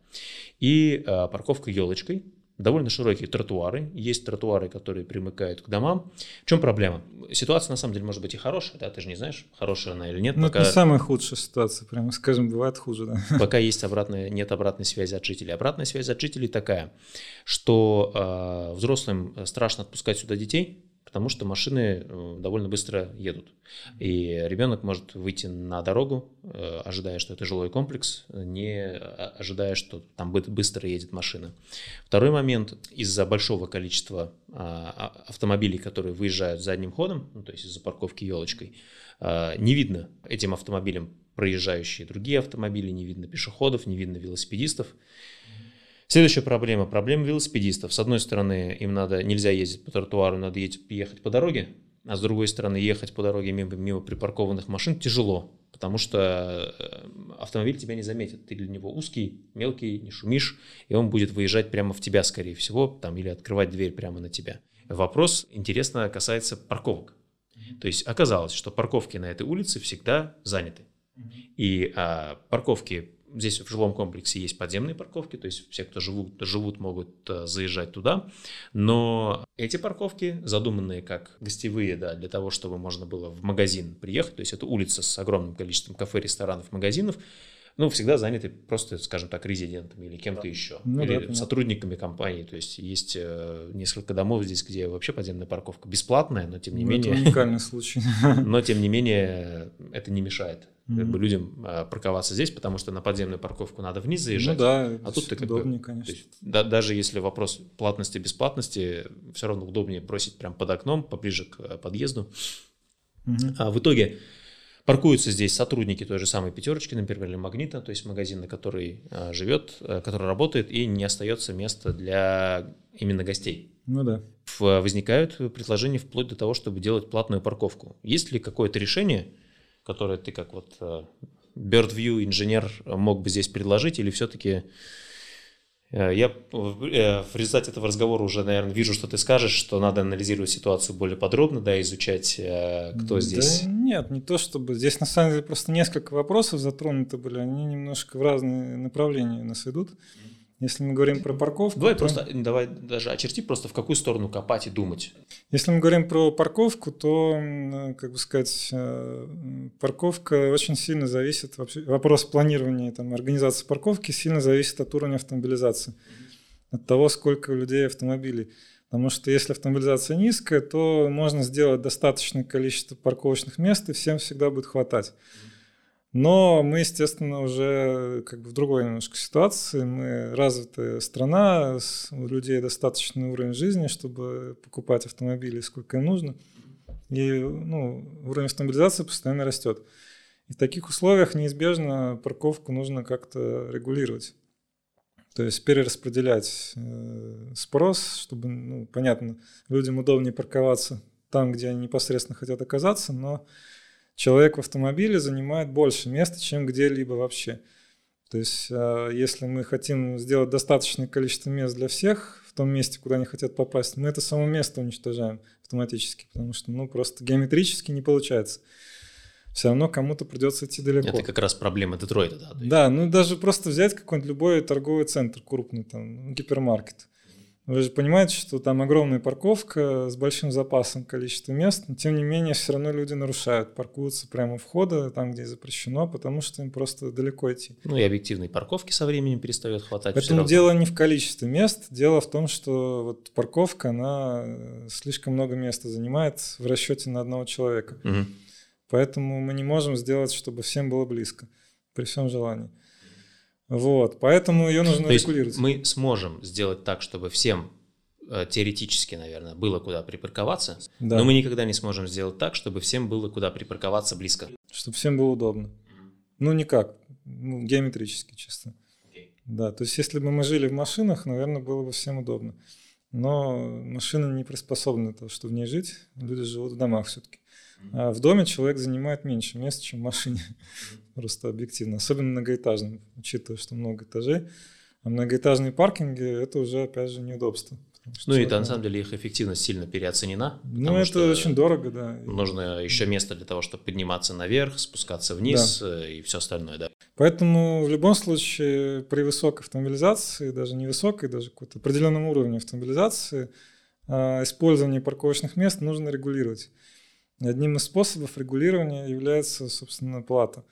И э, парковка елочкой, довольно широкие тротуары, есть тротуары, которые примыкают к домам. В чем проблема? Ситуация на самом деле может быть и хорошая, да, ты же не знаешь, хорошая она или нет. Ну, пока... это не самая худшая ситуация, прямо скажем, бывает хуже, да. Пока есть обратная, нет обратной связи от жителей. Обратная связь от жителей такая, что э, взрослым страшно отпускать сюда детей, потому что машины э, довольно быстро едут. И ребенок может выйти на дорогу, э, ожидая, что это жилой комплекс, не ожидая, что там быстро едет машина. Второй момент, из-за большого количества а, а, автомобилей, которые выезжают задним ходом, ну, то есть из-за парковки елочкой, а, не видно этим автомобилям проезжающие другие автомобили, не видно пешеходов, не видно велосипедистов. Следующая проблема. Проблема велосипедистов. С одной стороны, им надо, нельзя ездить по тротуару, надо ехать по дороге, а с другой стороны, ехать по дороге мимо, мимо припаркованных машин тяжело, потому что э, автомобиль тебя не заметит. Ты для него узкий, мелкий, не шумишь, и он будет выезжать прямо в тебя, скорее всего, там, или открывать дверь прямо на тебя. Вопрос, интересно, касается парковок. То есть оказалось, что парковки на этой улице всегда заняты. И а, парковки здесь в жилом комплексе есть подземные парковки, то есть все, кто живут, живут могут э, заезжать туда. Но эти парковки, задуманные как гостевые, да, для того, чтобы можно было в магазин приехать, то есть это улица с огромным количеством кафе, ресторанов, магазинов, ну, всегда заняты просто, скажем так, резидентами или кем-то еще, ну, или да, сотрудниками компании. То есть есть э, несколько домов здесь, где вообще подземная парковка бесплатная, но тем не ну, менее... Это уникальный случай. Но тем не менее это не мешает mm-hmm. как бы, людям а, парковаться здесь, потому что на подземную парковку надо вниз заезжать. Ну да, а тут ты как удобнее, бы, конечно. Есть, да, даже если вопрос платности бесплатности, все равно удобнее бросить прямо под окном, поближе к э, подъезду. Mm-hmm. А в итоге паркуются здесь сотрудники той же самой пятерочки, например, или магнита, то есть магазин, на который а, живет, а, который работает, и не остается места для именно гостей. Ну да. Возникают предложения вплоть до того, чтобы делать платную парковку. Есть ли какое-то решение, которые ты как вот э, Bird View инженер мог бы здесь предложить, или все-таки э, я э, в результате этого разговора уже, наверное, вижу, что ты скажешь, что надо анализировать ситуацию более подробно, да, изучать, кто здесь. Да нет, не то чтобы. Здесь на самом деле просто несколько вопросов затронуты были, они немножко в разные направления нас идут. Если мы говорим про парковку... Давай то... просто, давай даже очерти просто в какую сторону копать и думать. Если мы говорим про парковку, то, как бы сказать, э, парковка очень сильно зависит, вообще, вопрос планирования, там, организации парковки сильно зависит от уровня автомобилизации, от того, сколько людей автомобилей. Потому что если автомобилизация низкая, то можно сделать достаточное количество парковочных мест, и всем всегда будет хватать. Но мы, естественно, уже как бы в другой немножко ситуации. Мы развитая страна, у людей достаточный уровень жизни, чтобы покупать автомобили сколько им нужно. И ну, уровень автомобилизации постоянно растет. И в таких условиях неизбежно парковку нужно как-то регулировать. То есть перераспределять э, спрос, чтобы, ну, понятно, людям удобнее парковаться там, где они непосредственно хотят оказаться, но человек в автомобиле занимает больше места, чем где-либо вообще. То есть, а, если мы хотим сделать достаточное количество мест для всех в том месте, куда они хотят попасть, мы это само место уничтожаем автоматически, потому что, ну, просто геометрически не получается. Все равно кому-то придется идти далеко. Это как раз проблема Детройта, да? Да, ну даже просто взять какой-нибудь любой торговый центр крупный, там, гипермаркет. Вы же понимаете, что там огромная парковка с большим запасом количества мест, но тем не менее все равно люди нарушают, паркуются прямо у входа, там, где запрещено, потому что им просто далеко идти. Ну и объективной парковки со временем перестает хватать. Поэтому дело не в количестве мест, дело в том, что вот парковка, она э, слишком много места занимает в расчете на одного человека. Угу. Поэтому мы не можем сделать, чтобы всем было близко, при всем желании. Вот, поэтому ее нужно То регулировать. мы сможем сделать так, чтобы всем э, теоретически, наверное, было куда припарковаться, да. но мы никогда не сможем сделать так, чтобы всем было куда припарковаться близко. Чтобы всем было удобно. Ну, никак. Ну, геометрически чисто. Okay. Да, то есть если бы мы жили в машинах, наверное, было бы всем удобно. Но машина не приспособлена для того, чтобы в ней жить. Люди живут в домах все-таки. А в доме человек занимает меньше места, чем в машине. Просто объективно. Особенно многоэтажным, учитывая, что много этажей. А многоэтажные паркинги – это уже, опять же, неудобство. Ну и на самом деле их эффективность сильно переоценена. Ну это очень дорого, да. Нужно еще место для того, чтобы подниматься наверх, спускаться вниз да. Э, и все остальное, да. Поэтому в любом случае при высокой автомобилизации, даже не высокой, даже какой-то определенном уровне автомобилизации, а, использование парковочных мест нужно регулировать. Одним из способов регулирования является, собственно, плата.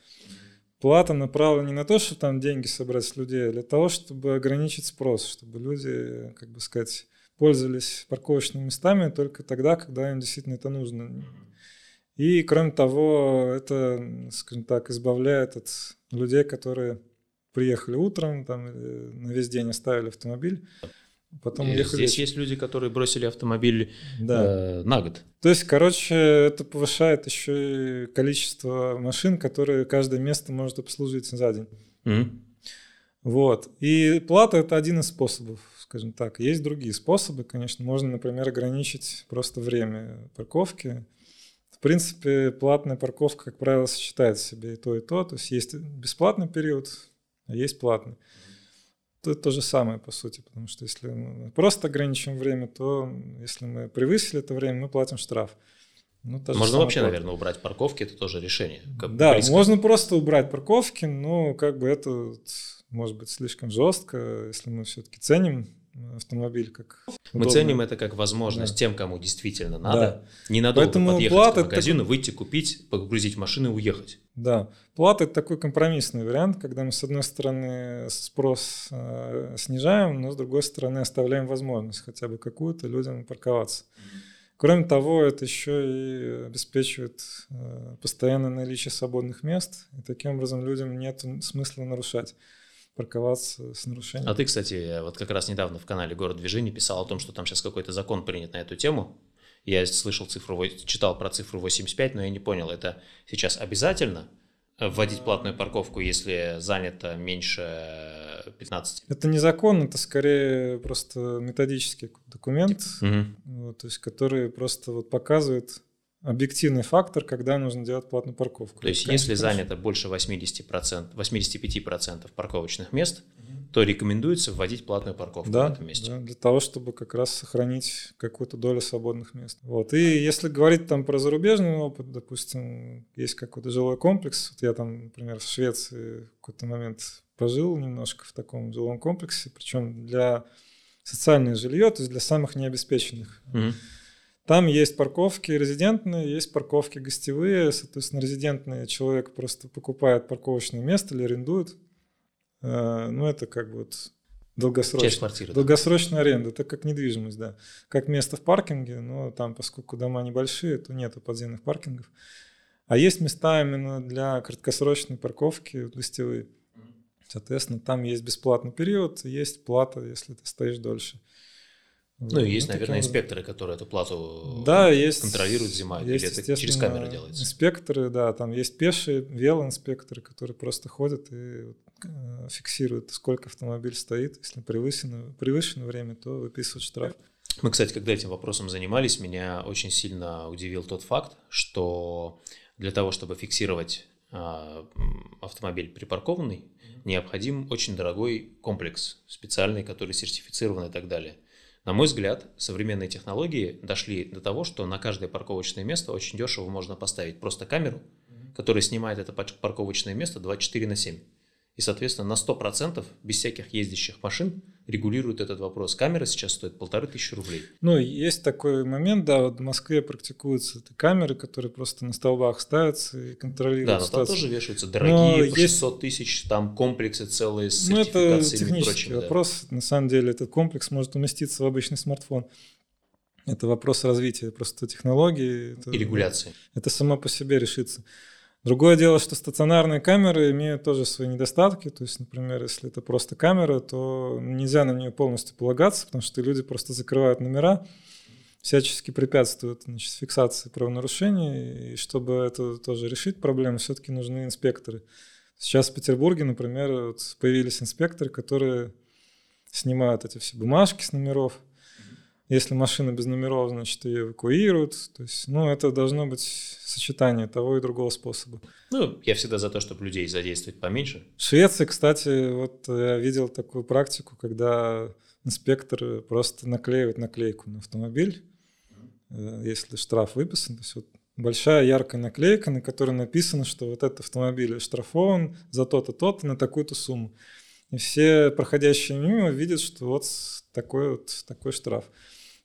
Плата направлена не на то, чтобы там деньги собрать с людей, а для того, чтобы ограничить спрос, чтобы люди, как бы сказать, пользовались парковочными местами только тогда, когда им действительно это нужно. И, кроме того, это, скажем так, избавляет от людей, которые приехали утром, там, на весь день оставили автомобиль, Потом ехали... Здесь есть люди, которые бросили автомобиль да. э, на год. То есть, короче, это повышает еще и количество машин, которые каждое место может обслужить за день. Mm-hmm. Вот. И плата это один из способов, скажем так. Есть другие способы, конечно. Можно, например, ограничить просто время парковки. В принципе, платная парковка, как правило, сочетает в себе и то, и то. То есть есть бесплатный период, а есть платный то то же самое, по сути, потому что если мы просто ограничим время, то если мы превысили это время, мы платим штраф. Ну, можно вообще, плата. наверное, убрать парковки, это тоже решение. Как да, близко. можно просто убрать парковки, но как бы это может быть слишком жестко, если мы все-таки ценим автомобиль как Мы удобно. ценим это как возможность да. тем, кому действительно надо, да. ненадолго Поэтому подъехать к магазину, такой... выйти, купить, погрузить машину и уехать. Да, плата – это такой компромиссный вариант, когда мы, с одной стороны, спрос э, снижаем, но с другой стороны оставляем возможность хотя бы какую-то людям парковаться. Кроме того, это еще и обеспечивает э, постоянное наличие свободных мест, и таким образом людям нет смысла нарушать парковаться с нарушением. А ты, кстати, вот как раз недавно в канале «Город движения» писал о том, что там сейчас какой-то закон принят на эту тему. Я слышал цифру, читал про цифру 85, но я не понял, это сейчас обязательно вводить платную парковку, если занято меньше 15? Это не закон, это скорее просто методический документ, угу. вот, то есть, который просто вот показывает объективный фактор, когда нужно делать платную парковку. То есть, если занято больше 80%, 85% парковочных мест, то рекомендуется вводить платную парковку да, в этом месте. Да, для того, чтобы как раз сохранить какую-то долю свободных мест. Вот. И если говорить там про зарубежный опыт, допустим, есть какой-то жилой комплекс, вот я там, например, в Швеции в какой-то момент пожил немножко в таком жилом комплексе, причем для социальное жилье, то есть для самых необеспеченных. Мгм. Там есть парковки резидентные, есть парковки гостевые. Соответственно, резидентный человек просто покупает парковочное место или арендует. Э, Ну, это как бы вот Часть долгосрочно. квартиры. да. Долгосрочная аренда, это как недвижимость, да. Как место в паркинге, но там, поскольку дома небольшие, то нету подземных паркингов. А есть места именно для краткосрочной парковки гостевые. Соответственно, там есть бесплатный период, есть плата, если ты стоишь дольше. Ну, и есть, таким наверное, инспекторы, которые эту плату Да, есть. контролируют, взимают. есть, Или это через камеры делается? Инспекторы, да, там есть пешие, велоинспекторы, которые просто ходят и э, фиксируют, сколько автомобиль стоит. Если превышено, превышено время, то выписывают штраф. Мы, кстати, когда этим вопросом занимались, меня очень сильно удивил тот факт, что для того, чтобы фиксировать а, автомобиль припаркованный, необходим очень дорогой комплекс, специальный, который сертифицирован и так далее. На мой взгляд, современные технологии дошли до того, что на каждое парковочное место очень дешево можно поставить просто камеру, которая снимает это пар- парковочное место 24 на 7. И, соответственно, на 100% без всяких ездящих машин регулирует этот вопрос. Камера сейчас стоит полторы тысячи рублей. Ну, есть такой момент, да, вот в Москве практикуются эти камеры, которые просто на столбах ставятся и контролируют Да, но там ситуацию. тоже вешаются дорогие, по есть- 600 тысяч, там комплексы целые с Ну, это технический прочим. да. вопрос. На самом деле этот комплекс может уместиться в обычный смартфон. Это вопрос развития просто технологий. Это, И регуляции. Это само по себе решится. Другое дело, что стационарные камеры имеют тоже свои недостатки. То есть, например, если это просто камера, то нельзя на нее полностью полагаться, потому что люди просто закрывают номера, всячески препятствуют значит, фиксации правонарушений. И чтобы это тоже решить проблему, все-таки нужны инспекторы. Сейчас в Петербурге, например, вот появились инспекторы, которые снимают эти все бумажки с номеров. Если машина без номеров, значит, ее эвакуируют. То есть, ну, это должно быть сочетание того и другого способа. Ну, я всегда за то, чтобы людей задействовать поменьше. В Швеции, кстати, вот я видел такую практику, когда инспектор просто наклеивает наклейку на автомобиль, э, если штраф выписан. То есть вот большая яркая наклейка, на которой написано, что вот этот автомобиль оштрафован за то-то, то-то на такую-то сумму. И все проходящие мимо видят, что вот такой вот такой штраф.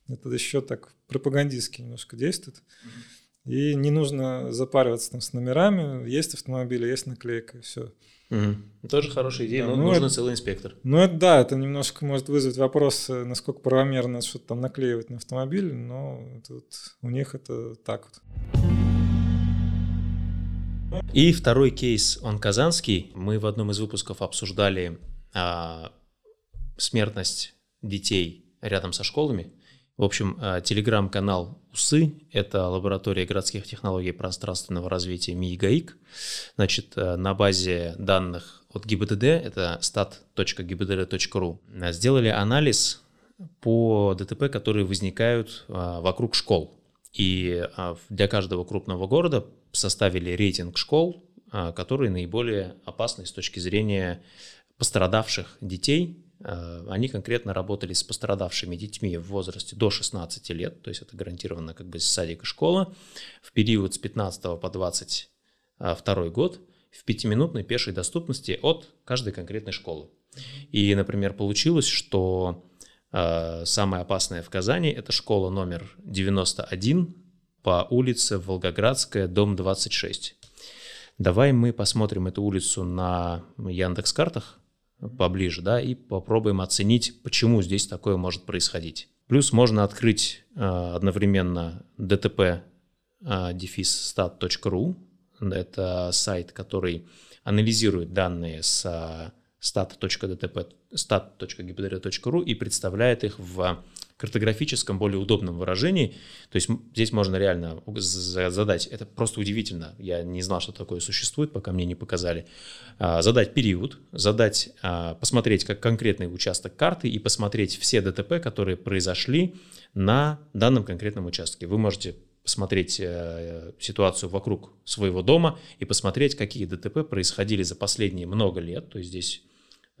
Это еще так пропагандистски немножко действует. И не нужно запариваться там с номерами. Есть автомобили, есть наклейка, и все. Мгм. Тоже хорошая идея, Да, но ну, нужен это- целый инспектор. Ну, это да, это немножко может вызвать вопрос, э, насколько правомерно что-то там наклеивать на автомобиль, но вот у них это так вот. И второй кейс, он казанский. Мы в одном из выпусков обсуждали а, смертность детей рядом со школами. В общем, а, телеграм-канал УСы – это лаборатория городских технологий пространственного развития МИИГАИК. Значит, а, на базе данных от ГИБДД, это stat.gibdd.ru, а, сделали анализ по ДТП, которые возникают вокруг школ. И для каждого крупного города составили рейтинг школ, которые наиболее опасны с точки зрения пострадавших детей. А, Они конкретно работали с пострадавшими детьми в возрасте до 16 лет, то есть это гарантированно как бы садик и школа, в период с 15 по 22 год в пятиминутной пешей доступности от каждой конкретной школы. И, например, получилось, что э, самая опасная в Казани это школа номер 91 по улице Волгоградская, дом 26. Давай мы посмотрим эту улицу на Яндекс картах поближе, да, и попробуем оценить, почему здесь такое может происходить. Плюс можно открыть э, одновременно dtp stat.ru. Это сайт, который анализирует данные с а, stat.dtp stat.gpdr.ru и представляет их в картографическом, более удобном выражении. То есть здесь можно реально задать, это просто удивительно, я не знал, что такое существует, пока мне не показали, А, задать период, задать, а, посмотреть как конкретный участок карты и посмотреть все ДТП, которые произошли на данном конкретном участке. Вы можете посмотреть э, ситуацию вокруг своего дома и посмотреть, какие ДТП происходили за последние много лет. То есть здесь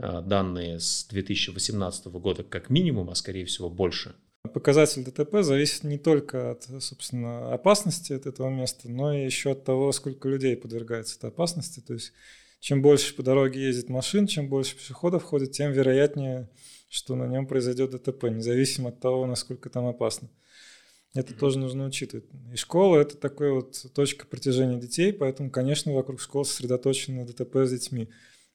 данные с 2018 года как минимум, а скорее всего больше. Показатель ДТП зависит не только от, собственно, опасности от этого места, но и еще от того, сколько людей подвергается этой опасности. То есть чем больше по дороге ездит машин, чем больше пешеходов ходит, тем вероятнее, что на нем произойдет ДТП, независимо от того, насколько там опасно. Это тоже нужно учитывать. И школа – это такая вот точка притяжения детей, поэтому, конечно, вокруг школ сосредоточены ДТП с детьми,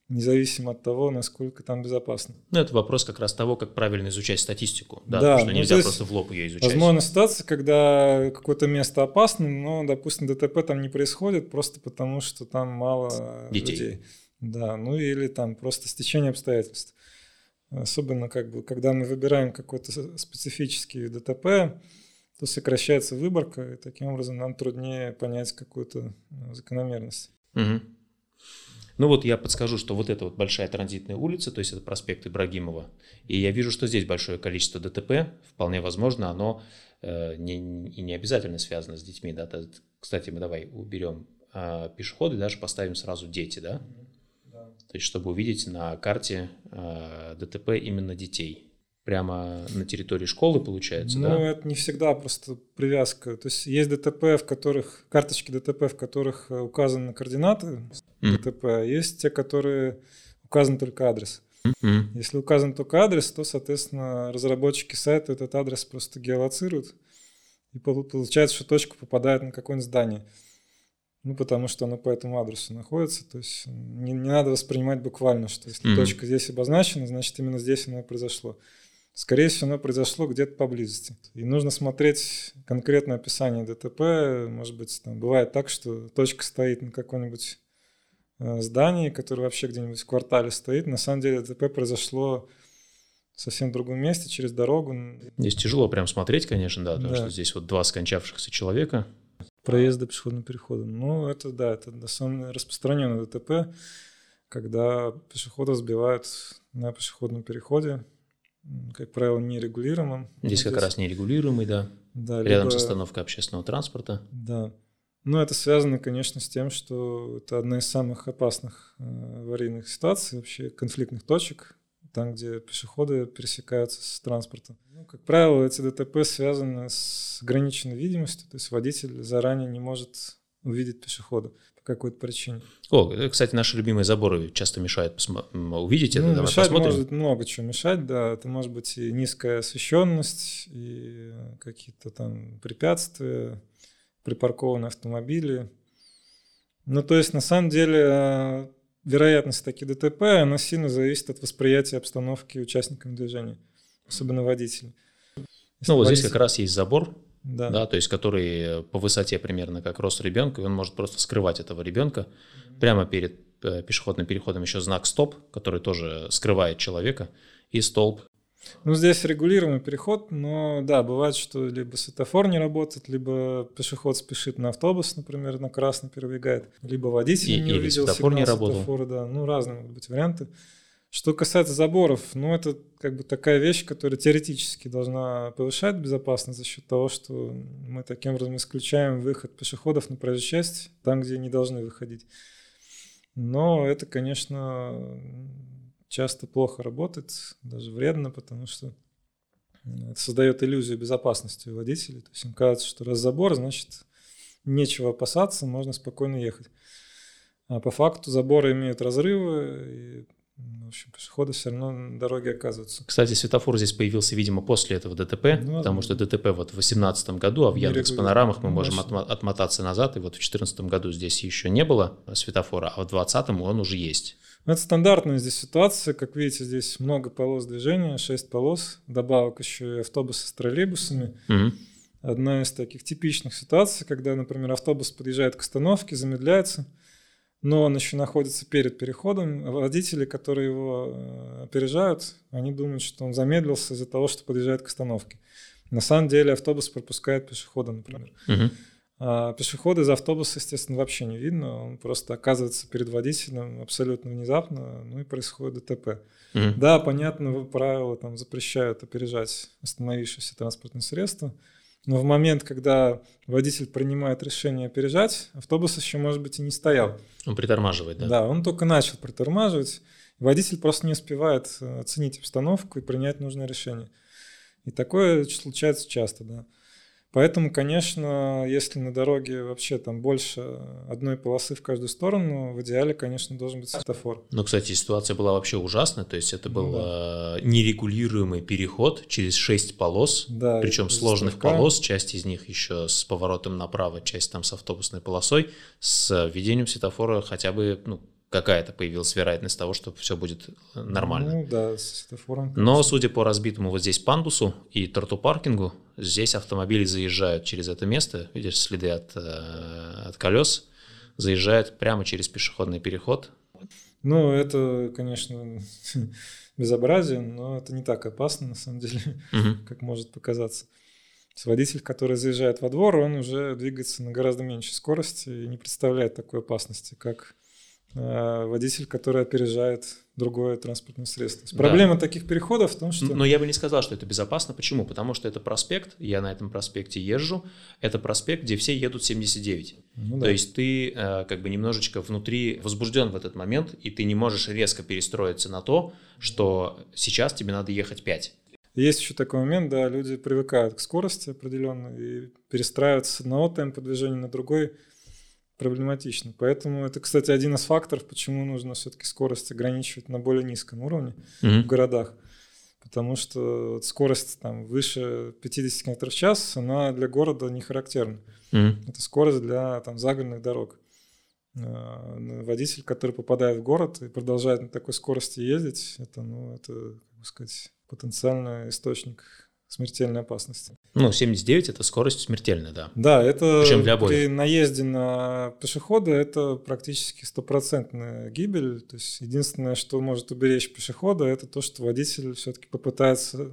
независимо от того, насколько там безопасно. Ну, это вопрос как раз того, как правильно изучать статистику. Да, да что ну, нельзя просто в лоб ее изучать. Возможно ситуация, когда какое-то место опасно, но, допустим, ДТП там не происходит просто потому, что там мало детей. людей. Да, ну или там просто стечение обстоятельств. Особенно как бы, когда мы выбираем какой-то специфический ДТП, то сокращается выборка, и таким образом нам труднее понять какую-то э, закономерность. Угу. Ну вот я подскажу, что вот это вот большая транзитная улица, то есть это проспект Ибрагимова, и я вижу, что здесь большое количество ДТП, вполне возможно, оно э, не, не обязательно связано с детьми, да, кстати, мы давай уберем э, пешеходы, даже поставим сразу дети, да, да. то есть чтобы увидеть на карте э, ДТП именно детей прямо на территории школы, получается, ну, да? Ну, это не всегда просто привязка. То есть есть ДТП, в которых, карточки ДТП, в которых э, указаны координаты mm. ДТП, а есть те, которые указан только адрес. Mm-hmm. Если указан только адрес, то, соответственно, разработчики сайта этот адрес просто геолоцируют, и получается, что точка попадает на какое-нибудь здание. Ну, потому что оно по этому адресу находится. То есть не, не надо воспринимать буквально, что если mm-hmm. точка здесь обозначена, значит, именно здесь оно и произошло. Скорее всего, оно произошло где-то поблизости. И нужно смотреть конкретное описание ДТП. Может быть, там бывает так, что точка стоит на каком-нибудь э, здании, которое вообще где-нибудь в квартале стоит. На самом деле ДТП произошло в совсем другом месте, через дорогу. Здесь тяжело прям смотреть, конечно, да, потому да. что здесь вот два скончавшихся человека. Проезды пешеходным переходом. Ну, это да, это самое распространенное ДТП, когда пешеходов сбивают на пешеходном переходе как правило, нерегулируемым. Здесь как раз нерегулируемый, да. да Рядом либо... с остановкой общественного транспорта. Да. Ну, это связано, конечно, с тем, что это одна из самых опасных э, аварийных ситуаций, вообще конфликтных точек, там, где пешеходы пересекаются с транспортом. Ну, как правило, эти ДТП связаны с ограниченной видимостью, то есть водитель заранее не может увидеть пешехода какой-то причине. О, э, кстати, наши любимые заборы часто мешают увидеть это. Ну, Давай мешать посмотрим. может много чего мешать, да. Это может быть и низкая освещенность, и какие-то там препятствия, припаркованные автомобили. Ну, то есть, на самом деле, вероятность таких ДТП, она сильно зависит от восприятия обстановки участниками движения, особенно водителей. Если ну, вот водитель... здесь как раз есть забор, да. да, то есть который по высоте примерно как рост ребенка, и он может просто скрывать этого ребенка. Прямо перед э, пешеходным переходом еще знак стоп, который тоже скрывает человека, и столб. Ну, здесь регулируемый переход, но да, бывает, что либо светофор не работает, либо пешеход спешит на автобус, например, на красный перебегает, либо водитель и, не увидел светофор сигнал не работал. светофора, да, ну, разные могут быть варианты. Что касается заборов, ну, это как бы такая вещь, которая теоретически должна повышать безопасность за счет того, что мы таким образом исключаем выход пешеходов на проезжую часть, там, где не должны выходить. Но это, конечно, часто плохо работает, даже вредно, потому что это создает иллюзию безопасности у водителей. То есть им кажется, что раз забор, значит, нечего опасаться, можно спокойно ехать. А по факту заборы имеют разрывы, и в общем, пешеходы все равно на дороге оказываются. Кстати, светофор здесь появился, видимо, после этого ДТП, ну, потому что ДТП вот в 2018 году, а в Яндекс Панорамах мы можем отмо- отмотаться назад, и вот в 2014 году здесь еще не было светофора, а в 2020 он уже есть. Ну, это стандартная здесь ситуация. Как видите, здесь много полос движения, 6 полос. Добавок еще и автобусы с троллейбусами. Угу. Одна из таких типичных ситуаций, когда, например, автобус подъезжает к остановке, замедляется – но он еще находится перед переходом. Водители, которые его э, опережают, они думают, что он замедлился из-за того, что подъезжает к остановке. На самом деле автобус пропускает пешехода, например. Угу. А пешехода из автобуса, естественно, вообще не видно. Он просто оказывается перед водителем абсолютно внезапно, ну и происходит ДТП. Угу. Да, понятно, правила там запрещают опережать остановившееся транспортное средство. Но в момент, когда водитель принимает решение опережать, автобус еще, может быть, и не стоял. Он притормаживает, да? Да, он только начал притормаживать. Водитель просто не успевает э, оценить обстановку и принять нужное решение. И такое случается часто, да. Поэтому, конечно, если на дороге вообще там больше одной полосы в каждую сторону, в идеале, конечно, должен быть светофор. Ну, кстати, ситуация была вообще ужасная, то есть это был ну, да. нерегулируемый переход через шесть полос, да, причем сложных ставка. полос, часть из них еще с поворотом направо, часть там с автобусной полосой, с введением светофора хотя бы, ну, какая-то появилась вероятность того, что все будет э, нормально. Ну да, с светофором. Но судя по разбитому вот здесь пандусу и тротупаркингу, здесь автомобили заезжают через это место, видишь, следы от, э, от колес, заезжают прямо через пешеходный переход. Ну, это, конечно, безобразие, но это не так опасно, на самом деле, угу. как может показаться. Водитель, который заезжает во двор, он уже двигается на гораздо меньшей скорости и не представляет такой опасности, как водитель, который опережает другое транспортное средство. Да. Проблема таких переходов в том, что... Но я бы не сказал, что это безопасно. Почему? Потому что это проспект, я на этом проспекте езжу, это проспект, где все едут 79. Ну, да. То есть ты э, как бы немножечко внутри возбужден в этот момент, и ты не можешь резко перестроиться на то, что сейчас тебе надо ехать 5. Есть еще такой момент, да, люди привыкают к скорости определенной и перестраиваются с одного темпа движения на другой – проблематично. Поэтому это, кстати, один из факторов, почему нужно все-таки скорость ограничивать на более низком уровне mm-hmm. в городах. Потому что скорость там выше 50 км в час, она для города не характерна. Mm-hmm. Это скорость для там, загородных дорог. А, водитель, который попадает в город и продолжает на такой скорости ездить, это, ну, это, как бы сказать, потенциальный источник смертельной опасности. Ну, 79 – это скорость смертельная, да. Да, это Причем для обоих. при наезде на пешехода это практически стопроцентная гибель. То есть единственное, что может уберечь пешехода, это то, что водитель все-таки попытается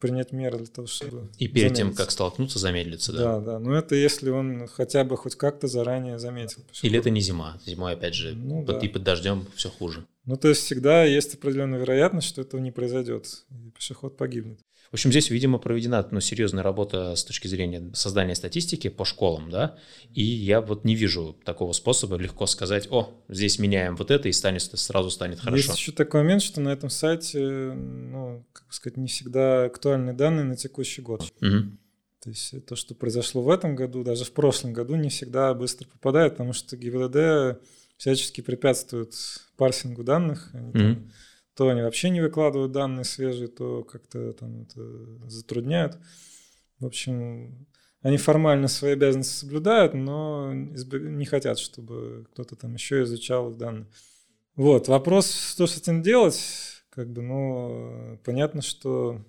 принять меры для того, чтобы И перед замедлиться. тем, как столкнуться, замедлиться, да? Да, да. Но это если он хотя бы хоть как-то заранее заметил. Пешехода. Или это не зима. Зимой, опять же, ну, под, да. и под дождем все хуже. Ну, то есть всегда есть определенная вероятность, что этого не произойдет, и пешеход погибнет. В общем, здесь, видимо, проведена ну, серьезная работа с точки зрения создания статистики по школам, да, и я вот не вижу такого способа легко сказать, о, здесь меняем вот это, и станет, сразу станет хорошо. Есть еще такой момент, что на этом сайте, ну, как сказать, не всегда актуальны данные на текущий год. Угу. То есть то, что произошло в этом году, даже в прошлом году, не всегда быстро попадает, потому что ГИБДД всячески препятствует парсингу данных. Они mm-hmm. там то они вообще не выкладывают данные свежие, то как-то там это затрудняют. В общем, они формально свои обязанности соблюдают, но не хотят, чтобы кто-то там еще изучал их данные. Вот, вопрос, что с этим делать, как бы, ну, понятно, что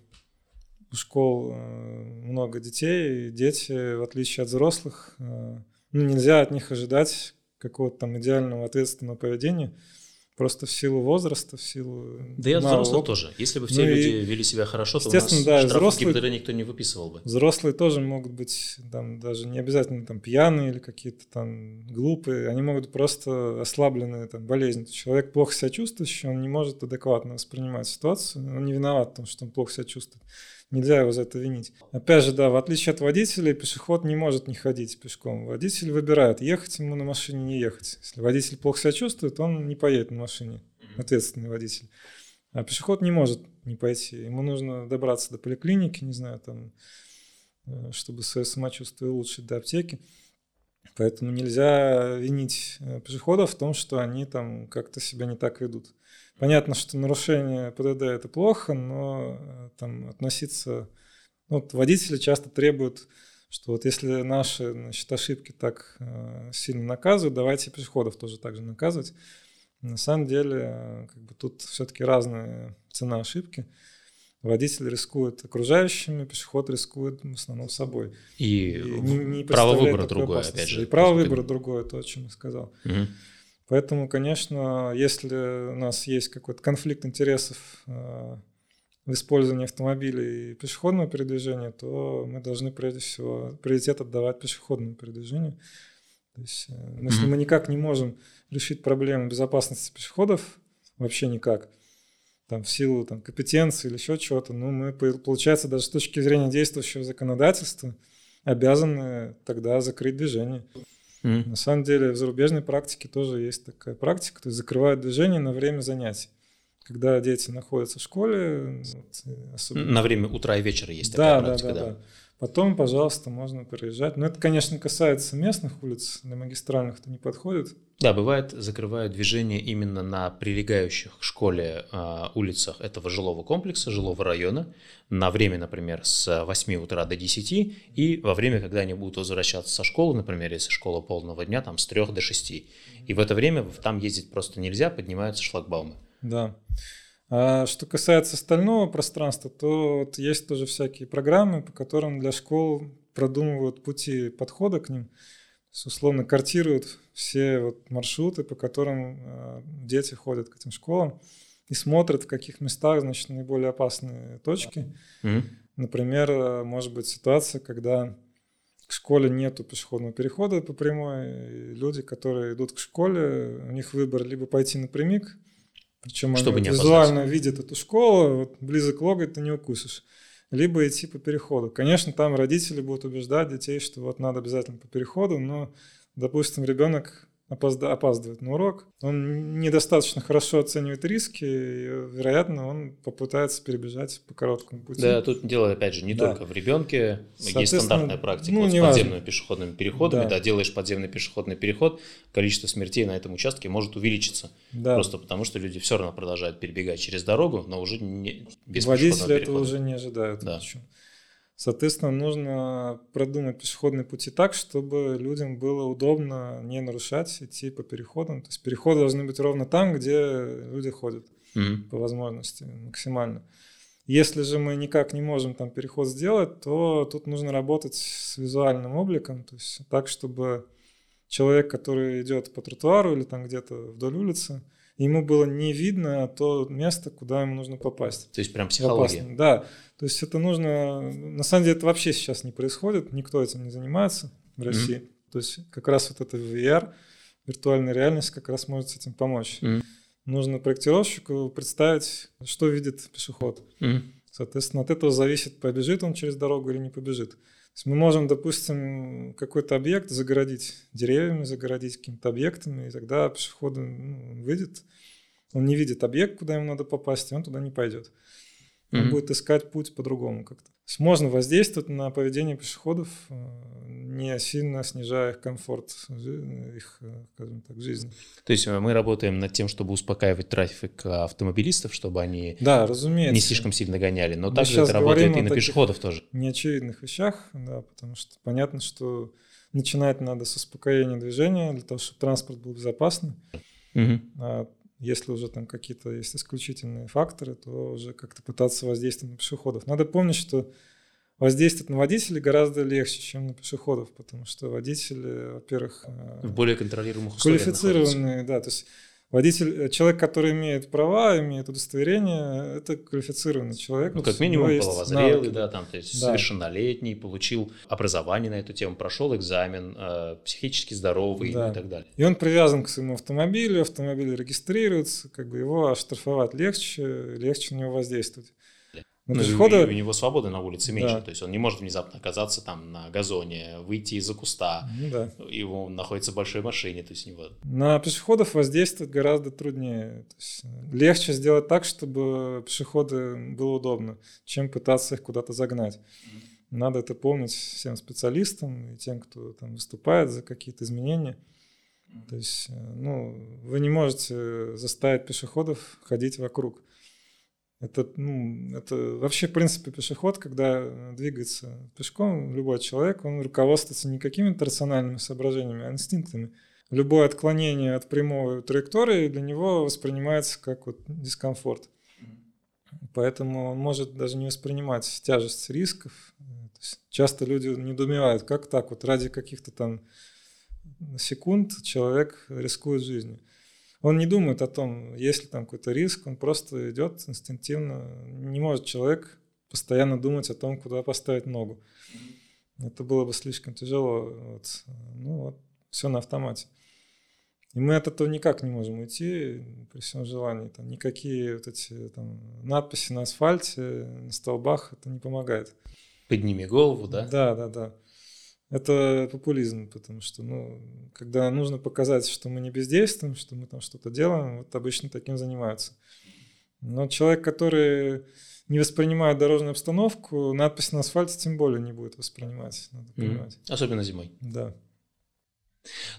у школ э, много детей, и дети, в отличие от взрослых, э, ну, нельзя от них ожидать какого-то там идеального ответственного поведения – Просто в силу возраста, в силу... Да и от взрослых опыта. тоже. Если бы все ну люди и, вели себя хорошо, то у нас да, взрослые, ГИБДД никто не выписывал бы. Взрослые тоже могут быть там даже не обязательно там пьяные или какие-то там глупые. Они могут просто ослабленные там болезни. Человек плохо себя чувствует, он не может адекватно воспринимать ситуацию. Он не виноват в том, что он плохо себя чувствует. Нельзя его за это винить. Опять же, да, в отличие от водителя, пешеход не может не ходить пешком. Водитель выбирает, ехать ему на машине, не ехать. Если водитель плохо себя чувствует, он не поедет на машине. Ответственный водитель. А пешеход не может не пойти. Ему нужно добраться до поликлиники, не знаю, там, э, чтобы свое самочувствие улучшить до аптеки. Поэтому нельзя винить э, пешеходов в том, что они там как-то себя не так ведут. Понятно, что нарушение ПДД это плохо, но э, там относиться... Ну, вот водители часто требуют, что вот если наши значит, ошибки так э, сильно наказывают, давайте пешеходов тоже так же наказывать. На самом деле, э, как бы тут все-таки разная цена ошибки. Водитель рискует окружающими, пешеход рискует в основном собой. И, и не, не право выбора другое, опять же. И право выбора другое, то, о чем я сказал. Угу. Поэтому, конечно, если у нас есть какой-то конфликт интересов э, в использовании автомобилей и пешеходного передвижения, то мы должны прежде всего приоритет отдавать пешеходному передвижению. То есть, э, если мы никак не можем решить проблему безопасности пешеходов, вообще никак, там, в силу там, компетенции или еще чего-то, ну, мы, получается, даже с точки зрения действующего законодательства, обязаны тогда закрыть движение. Мгм. На самом деле в зарубежной практике тоже есть такая практика, то есть закрывают движение на время занятий. Когда дети находятся в школе, особенно На время утра и вечера есть такая да, практика, да, да. да. Потом, пожалуйста, можно переезжать. Но это, конечно, касается местных улиц, для магистральных это не подходит. Да, бывает, закрывают движение именно на прилегающих к школе а, улицах этого жилого комплекса, жилого района, на время, например, с 8 утра до 10, и во время, когда они будут возвращаться со школы, например, если школа полного дня, там с 3 до 6. И в это время там ездить просто нельзя, поднимаются шлагбаумы. Да. А что касается остального пространства, то вот есть тоже всякие программы, по которым для школ продумывают пути подхода к ним. Условно картируют все вот маршруты, по которым э, дети ходят к этим школам и смотрят, в каких местах, значит, наиболее опасные точки. Мгм. Например, э, может быть ситуация, когда к школе нету пешеходного перехода по прямой, и люди, которые идут к школе, у них выбор либо пойти напрямик, причем Чтобы они не визуально видят эту школу, вот близок локоть ты не укусишь, либо идти по переходу. Конечно, там родители будут убеждать детей, что вот надо обязательно по переходу, но, допустим, ребенок опозда- опаздывает на урок, он недостаточно хорошо оценивает риски, и, вероятно, он попытается перебежать по короткому пути. Да, тут дело, опять же, не Да. только в ребенке. Есть стандартная практика ну, вот с подземными пешеходными переходами. Да. Да. делаешь подземный пешеходный переход, количество смертей на этом участке может увеличиться. Да. Просто потому, что люди все равно продолжают перебегать через дорогу, но уже не, без Водители этого перехода. уже не ожидают. Да. ничего. Соответственно, нужно продумать пешеходные пути так, чтобы людям было удобно не нарушать, идти по переходам. То есть переходы должны быть ровно там, где люди ходят Мгм. по возможности максимально. Если же мы никак не можем там переход сделать, то тут нужно работать с визуальным обликом, то есть так, чтобы человек, который идет по тротуару или там где-то вдоль улицы, ему было не видно то место, куда ему нужно попасть. То есть прям психология. опасном. Да, то есть это нужно... На самом деле это вообще сейчас не происходит, никто этим не занимается в России. То есть как раз вот это VR, виртуальная реальность как раз может с этим помочь. Мгм. Нужно проектировщику представить, что видит пешеход. Мгм. Соответственно, от этого зависит, побежит он через дорогу или не побежит. Мы можем, допустим, какой-то объект загородить деревьями, загородить какими-то объектами, и тогда пешеход ну, выйдет, он не видит объект, куда ему надо попасть, и он туда не пойдет. Он Мгм. будет искать путь по-другому как-то. Можно воздействовать на поведение пешеходов, э, не сильно снижая их комфорт, их, э, скажем так, жизни. То есть э, мы работаем над тем, чтобы успокаивать трафик автомобилистов, чтобы они Да, разумеется. не слишком сильно гоняли. Но Мы также это работает и на пешеходов тоже. неочевидных вещах, да, потому что понятно, что начинать надо с успокоения движения для того, чтобы транспорт был безопасным. Мгм. А если уже там какие-то есть исключительные факторы, то уже как-то пытаться воздействовать на пешеходов. Надо помнить, что воздействовать на водителей гораздо легче, чем на пешеходов, потому что водители, во-первых, э, В более контролируемых условиях находятся. квалифицированные, да, то есть водитель, э, человек, который имеет права, имеет удостоверение, это квалифицированный человек. Ну, как минимум, половозрелый, да, там, то есть Да. совершеннолетний, получил образование на эту тему, прошел экзамен, э, психически здоровый Да. и так далее. И он привязан к своему автомобилю, автомобиль регистрируется, как бы его оштрафовать легче, легче на него воздействовать. На Ну, и- пешехода, и у него свободы на улице меньше, Да. то есть он не может внезапно оказаться там на газоне, выйти из-за куста, ну да. его он находится в большой машине, то есть у него... На пешеходов воздействовать гораздо труднее. То есть легче сделать так, чтобы пешеходы было удобно, чем пытаться их куда-то загнать. Надо это помнить всем специалистам и тем, кто там выступает за какие-то изменения. То есть, э, ну, вы не можете заставить пешеходов ходить вокруг. Это, ну, это вообще, в принципе, пешеход, когда двигается пешком, любой человек, он руководствуется не какими-то рациональными соображениями, а инстинктами. Любое отклонение от прямой траектории для него воспринимается как вот дискомфорт. Поэтому он может даже не воспринимать тяжесть рисков. Часто люди недоумевают, как так вот ради каких-то там секунд человек рискует жизнью. Он не думает о том, есть ли там какой-то риск, он просто идет инстинктивно. Не может человек постоянно думать о том, куда поставить ногу. Это было бы слишком тяжело. Вот. Ну вот, все на автомате. И мы от этого никак не можем уйти при всем желании. Там никакие вот эти там, надписи на асфальте, на столбах, это не помогает. Подними голову, да? Да, да, да. Это популизм, потому что, ну, когда нужно показать, что мы не бездействуем, что мы там что-то делаем, вот обычно таким занимаются. Но человек, который не воспринимает дорожную обстановку, надпись на асфальте тем более не будет воспринимать, надо понимать. Mm-hmm. Особенно зимой. Да.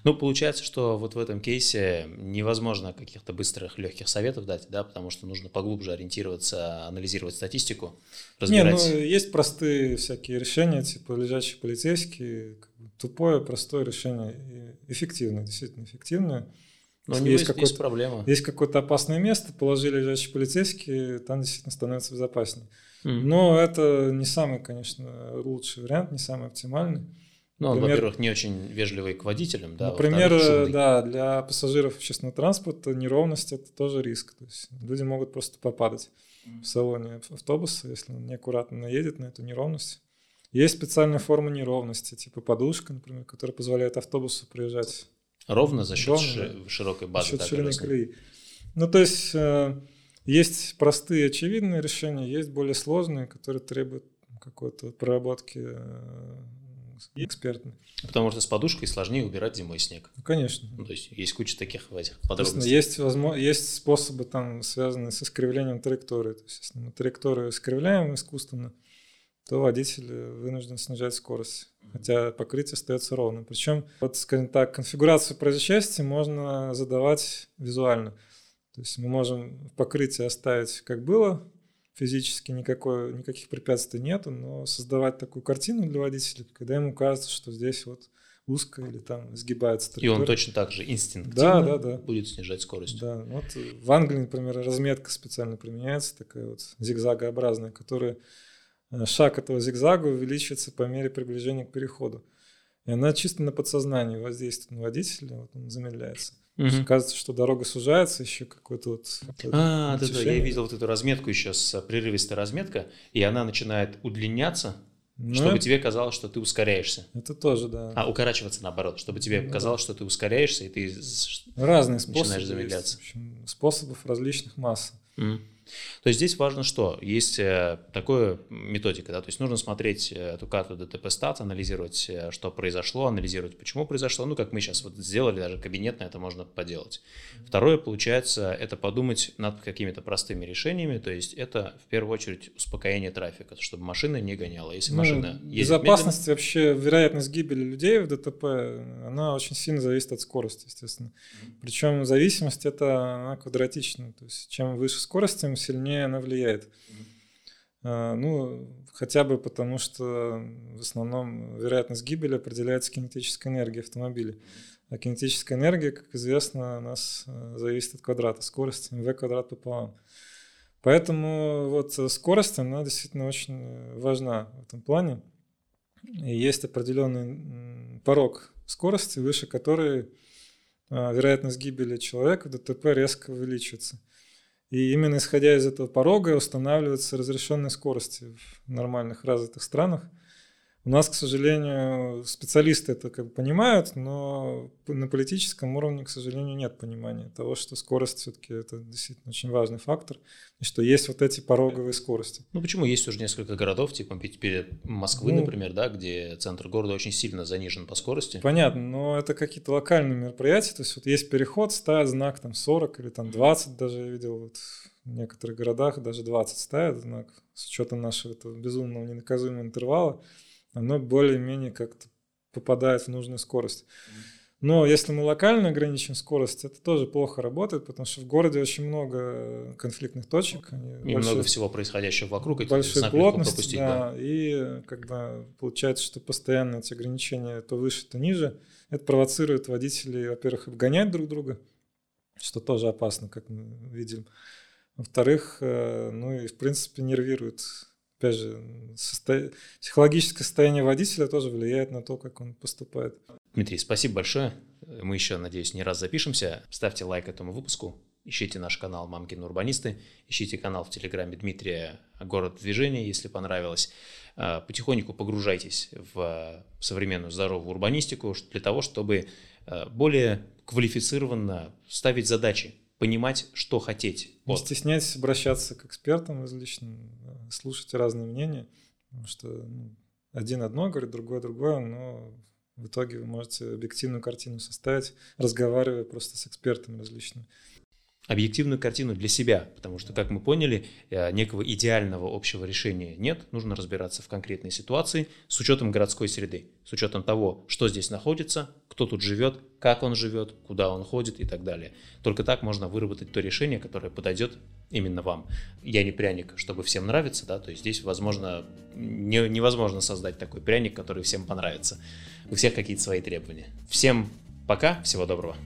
Ну, получается, что вот в этом кейсе невозможно каких-то быстрых, легких советов дать, да, потому что нужно поглубже ориентироваться, анализировать статистику, разбирать. Не, ну, есть простые всякие решения, типа лежачий полицейский, тупое, простое решение, эффективное, действительно эффективное. Но Если есть, есть, есть проблема. Есть какое-то опасное место, положили лежачий полицейский, там действительно становится безопаснее. Mm. Но это не самый, конечно, лучший вариант, не самый оптимальный. Ну, он, во-первых, не очень вежливый к водителям, да. Например, да, для пассажиров общественного транспорта неровность это тоже риск. То есть люди могут просто попадать в салоне автобуса, если он неаккуратно едет на эту неровность. Есть специальная форма неровности, типа подушка, например, которая позволяет автобусу проезжать ровно за счет ровно, широкой базы. За счет ширины колеи. Ну, то есть э, есть простые очевидные решения, есть более сложные, которые требуют какой-то проработки э, экспертный. Потому что с подушкой сложнее убирать зимой снег. Ну, конечно. Ну, то есть есть куча таких в этих подробностей. Есть, возможно, есть способы, там, связанные с искривлением траектории. То есть если мы траекторию искривляем искусственно, то водитель вынужден снижать скорость, хотя покрытие остается ровным. Причем, вот, скажем так, конфигурацию происшествия можно задавать визуально. То есть мы можем покрытие оставить как было, физически никакой, никаких препятствий нету, но создавать такую картину для водителя, когда ему кажется, что здесь вот узко или там сгибается И он точно так же инстинктивно да, да, да. будет снижать скорость. Да, вот в Англии, например, разметка специально применяется, такая вот зигзагообразная, которая э, шаг этого зигзага увеличивается по мере приближения к переходу. И она чисто на подсознании воздействует на водителя, вот он замедляется. Угу. Кажется, что дорога сужается, еще какой-то вот... А, да, да, я видел вот эту разметку еще с прерывистой разметка, и она начинает удлиняться, ну, чтобы тебе казалось, что ты ускоряешься. Это тоже, да. А укорачиваться наоборот, чтобы тебе ну, казалось, да. что ты ускоряешься, и ты Разные способы начинаешь замедляться. Есть, в общем, способов различных масс. Угу. То есть здесь важно что? Есть э, такая методика, да, то есть нужно смотреть э, эту карту ДТП стат, анализировать, э, что произошло, анализировать, почему произошло, ну, как мы сейчас вот сделали, даже кабинетно это можно поделать. Второе, получается, это подумать над какими-то простыми решениями, то есть это в первую очередь успокоение трафика, чтобы машина не гоняла. Если ну, машина Безопасность медленно... вообще, вероятность гибели людей в ДТП, она очень сильно зависит от скорости, естественно. Причем зависимость это она квадратична, то есть чем выше скорость, тем сильнее она влияет. А, ну, хотя бы потому, что в основном вероятность гибели определяется кинетической энергией автомобиля. А кинетическая энергия, как известно, у нас э, зависит от квадрата скорости, v квадрат пополам. Поэтому вот скорость, она действительно очень важна в этом плане. И есть определенный порог скорости, выше которой а, вероятность гибели человека в ДТП резко увеличивается. И именно исходя из этого порога устанавливаются разрешенные скорости в нормальных развитых странах – у нас, к сожалению, специалисты это как бы понимают, но на политическом уровне, к сожалению, нет понимания того, что скорость все-таки это действительно очень важный фактор, и что есть вот эти пороговые скорости. Ну почему есть уже несколько городов, типа Москвы, ну, например, да, где центр города очень сильно занижен по скорости? Понятно, но это какие-то локальные мероприятия, то есть вот есть переход, ставят знак там 40 или там 20 даже я видел вот в некоторых городах даже 20 ставят знак с учетом нашего этого безумного ненаказуемого интервала оно более-менее как-то попадает в нужную скорость. Но если мы локально ограничим скорость, это тоже плохо работает, потому что в городе очень много конфликтных точек. И большой, много всего происходящего вокруг. Эти большой плотности, да, да. И когда получается, что постоянно эти ограничения то выше, то ниже, это провоцирует водителей, во-первых, обгонять друг друга, что тоже опасно, как мы видим. Во-вторых, э, ну и в принципе нервирует опять же, состо... психологическое состояние водителя тоже влияет на то, как он поступает. Дмитрий, спасибо большое. Мы еще, надеюсь, не раз запишемся. Ставьте лайк этому выпуску. Ищите наш канал «Мамкины урбанисты». Ищите канал в Телеграме Дмитрия «Город движения», если понравилось. А, потихоньку погружайтесь в современную здоровую урбанистику для того, чтобы а, более квалифицированно ставить задачи понимать, что хотеть. Не вот. стесняйтесь обращаться к экспертам различным, слушать разные мнения, потому что ну, один одно говорит, другой другое, но в итоге вы можете объективную картину составить, разговаривая просто с экспертами различными объективную картину для себя, потому что, как мы поняли, э, некого идеального общего решения нет, нужно разбираться в конкретной ситуации с учетом городской среды, с учетом того, что здесь находится, кто тут живет, как он живет, куда он ходит и так далее. Только так можно выработать то решение, которое подойдет именно вам. Я не пряник, чтобы всем нравиться, да, то есть здесь, возможно, не, невозможно создать такой пряник, который всем понравится. У всех какие-то свои требования. Всем пока, всего доброго.